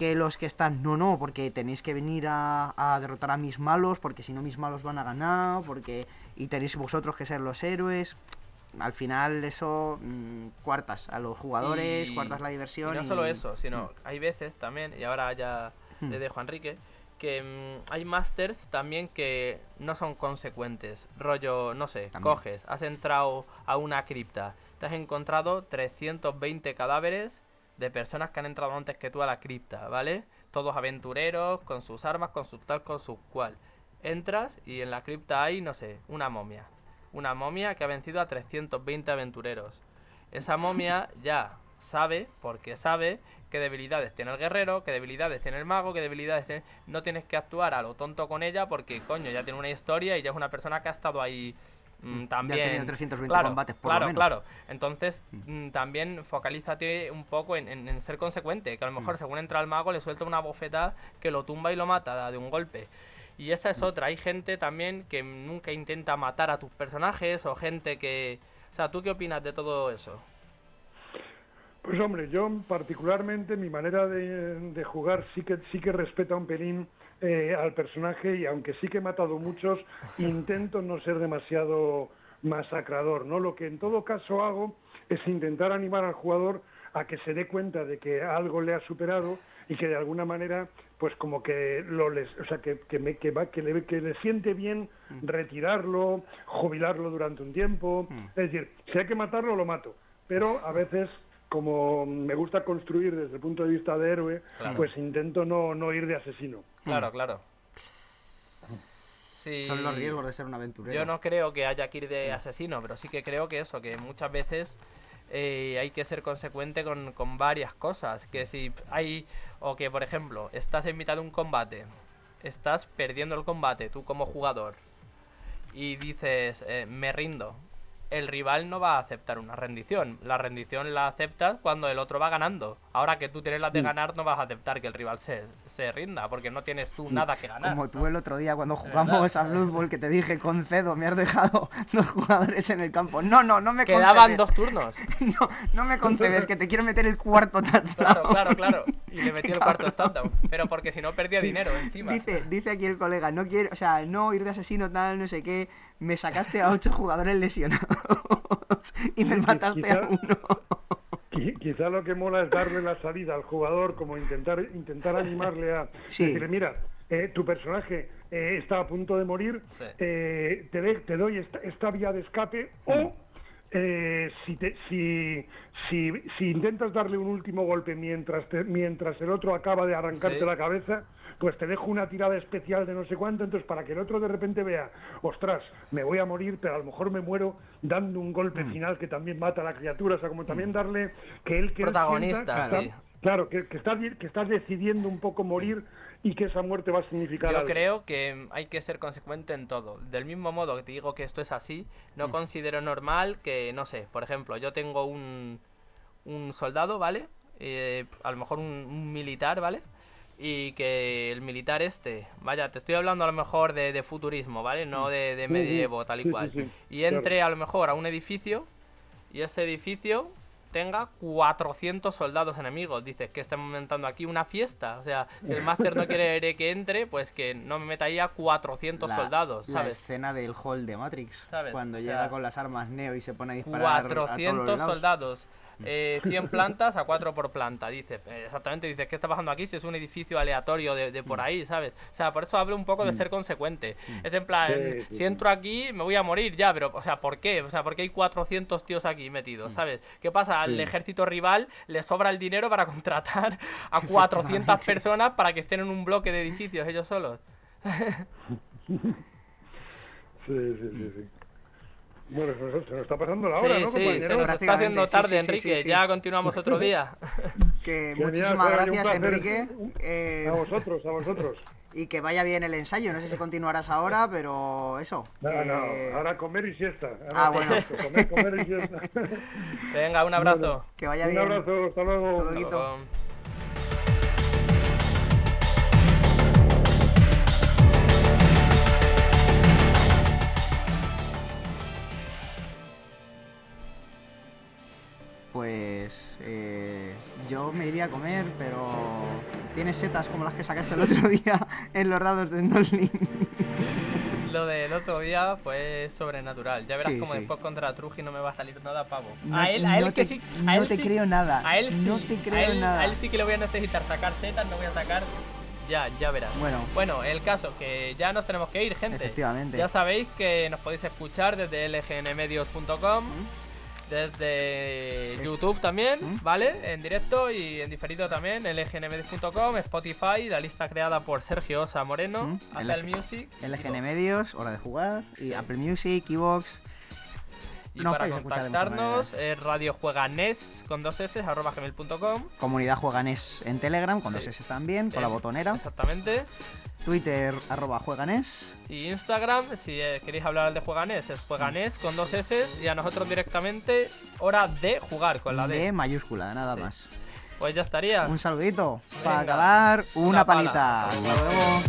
Que los que están, no, no, porque tenéis que venir a, a derrotar a mis malos, porque si no mis malos van a ganar, porque y tenéis vosotros que ser los héroes. Al final eso mm, cuartas a los jugadores, Y- cuartas la diversión. Y no y- solo eso, sino hay veces también, y ahora ya Mm. le dejo a Enrique, que mm, hay masters también que no son consecuentes. Rollo, no sé, También. coges, has entrado a una cripta, te has encontrado 320 cadáveres de personas que han entrado antes que tú a la cripta, ¿vale? Todos aventureros, con sus armas, con su tal, con su cual. Entras y en la cripta hay, no sé, una momia. Una momia que ha vencido a 320 aventureros. Esa momia ya sabe, porque sabe, qué debilidades tiene el guerrero, qué debilidades tiene el mago, qué debilidades tiene... No tienes que actuar a lo tonto con ella porque, coño, ya tiene una historia y ya es una persona que ha estado ahí mm, también... tenido 320 claro, combates, por lo claro, menos. claro. Entonces, mm, también focalízate un poco en, en- en ser consecuente, que a lo mejor según entra el mago le suelta una bofetada que lo tumba y lo mata de un golpe. Y esa es otra, hay gente también que nunca intenta matar a tus personajes o gente que... O sea, ¿tú qué opinas de todo eso? Pues hombre, yo particularmente mi manera de, de jugar sí que sí que respeta un pelín eh, al personaje y aunque sí que he matado muchos, intento no ser demasiado masacrador, ¿no? Lo que en todo caso hago es intentar animar al jugador a que se dé cuenta de que algo le ha superado y que de alguna manera pues como que lo les, o sea que, que me que va que le que le siente bien retirarlo, jubilarlo durante un tiempo, es decir, si hay que matarlo lo mato, pero a veces como me gusta construir desde el punto de vista de héroe, Claro. pues intento no, no ir de asesino. Claro, claro. Sí, Son los riesgos de ser un aventurero. Yo no creo que haya que ir de asesino, pero sí que creo que eso, que muchas veces eh, hay que ser consecuente con, con varias cosas. Que si hay, o que por ejemplo, estás en mitad de un combate, estás perdiendo el combate, tú como jugador, y dices, eh, me rindo. El rival no va a aceptar una rendición. La rendición la aceptas cuando el otro va ganando. Ahora que tú tienes las de ganar, no vas a aceptar que el rival se, se rinda, porque no tienes tú nada que ganar. Como tú el otro día cuando jugamos a Blood Bowl que te dije, concedo, me has dejado dos jugadores en el campo. No, no, no me Quedaban concedes. dos turnos. No, no me concedes, que te quiero meter el cuarto touchdown. Claro, claro, claro. Y le metí el cuarto touchdown. Pero porque si no perdía dinero encima. Dice, dice aquí el colega, no quiero, o sea, no ir de asesino tal, no sé qué. Me sacaste a ocho jugadores lesionados y me mataste a uno. Qui- Quizá lo que mola es darle la salida al jugador, como intentar intentar animarle a Sí. decirle, mira, eh, tu personaje eh, está a punto de morir, Sí. eh, te, de- te doy esta, esta vía de escape o eh, si, te- si, si, si intentas darle un último golpe mientras, te- mientras el otro acaba de arrancarte Sí. la cabeza, pues te dejo una tirada especial de no sé cuánto, entonces para que el otro de repente vea, ostras, me voy a morir, pero a lo mejor me muero dando un golpe Mm. final que también mata a la criatura, o sea, como también darle que él que él Protagonista, que sí. está- Claro, que, que estás, que estás decidiendo un poco morir y que esa muerte va a significar Yo algo. creo que hay que ser consecuente en todo. Del mismo modo que te digo que esto es así, no Mm. considero normal que, no sé, por ejemplo, yo tengo un, un soldado, ¿vale? Eh, a lo mejor un, un militar, ¿vale? Y que el militar este, vaya, te estoy hablando a lo mejor de, de futurismo, ¿vale? No de, de sí. medievo, tal y Sí, sí, cual. sí, Y entre claro. a lo mejor a un edificio y ese edificio tenga 400 soldados enemigos. Dices que estamos montando aquí una fiesta. O sea, si el máster no quiere que entre, pues que no me meta ahí a 400 La- soldados, La ¿sabes? escena del hall de Matrix. ¿Sabes? Cuando O llega con las armas Neo y se pone a disparar. a todos los 400 lados. Eh, 100 plantas a 4 por planta, dice. Eh, exactamente, dices, ¿qué está pasando aquí? Si es un edificio aleatorio de, de por ahí, ¿sabes? O sea, por eso hablo un poco de ser consecuente. Es en plan, Sí, sí, si entro aquí me voy a morir ya, pero, o sea, ¿por qué? O sea, ¿por qué hay 400 tíos aquí metidos, ¿sabes? ¿Qué pasa? Al ejército rival le sobra el dinero para contratar a 400 personas para que estén en un bloque de edificios ellos solos. Sí, sí, sí, sí. Bueno, se nos, se nos está pasando la Sí, hora, ¿no, sí, compañero? se nos está haciendo sí, tarde, sí, sí, Enrique. sí, sí. Ya continuamos otro día. Que muchísimas un gracias. Enrique. eh, A vosotros, a vosotros. y que vaya bien el ensayo. No sé si continuarás ahora, pero eso. No, que- no, ahora comer y siesta. Ahora Ah, bueno. Comer, comer y siesta. Venga, un abrazo. que vaya Un bien. abrazo, hasta luego. Hasta luego. Pues eh, yo me iría a comer, pero tienes setas como las que sacaste el otro día en los dados de Endolin. Lo del otro día fue sobrenatural. Ya verás Sí, como sí. después contra Truji no me va a salir nada pavo. No- a él, a él no que te- sí. no a él te sí- creo nada, A él sí. no te creo a él, nada. A él sí que le voy a necesitar sacar setas, no voy a sacar. Ya, ya verás. Bueno. Bueno, el caso que ya nos tenemos que ir, gente. Efectivamente. Ya sabéis que nos podéis escuchar desde lgnmedios.com. Desde YouTube también. ¿vale? En directo y en diferido también, lgnmedios.com, Spotify, la lista creada por Sergio Osa Moreno, ¿Mm? Apple LG Music. LGN Medios, Hora de Jugar, y Apple Music, Evox. Y Nos para contactarnos, eh, Radio Juega NES con dos S, arroba gmail.com. Comunidad Jueganes en Telegram, con dos. S también, con la botonera. Exactamente. Twitter, arroba Jueganes. Y Instagram, si eh, queréis hablar de Jueganes, es Jueganes con dos S. Y a nosotros directamente, hora de jugar con la D. De mayúscula, nada Sí. más. Pues ya estaría. Un saludito. Para acabar, una, palita. Hasta luego.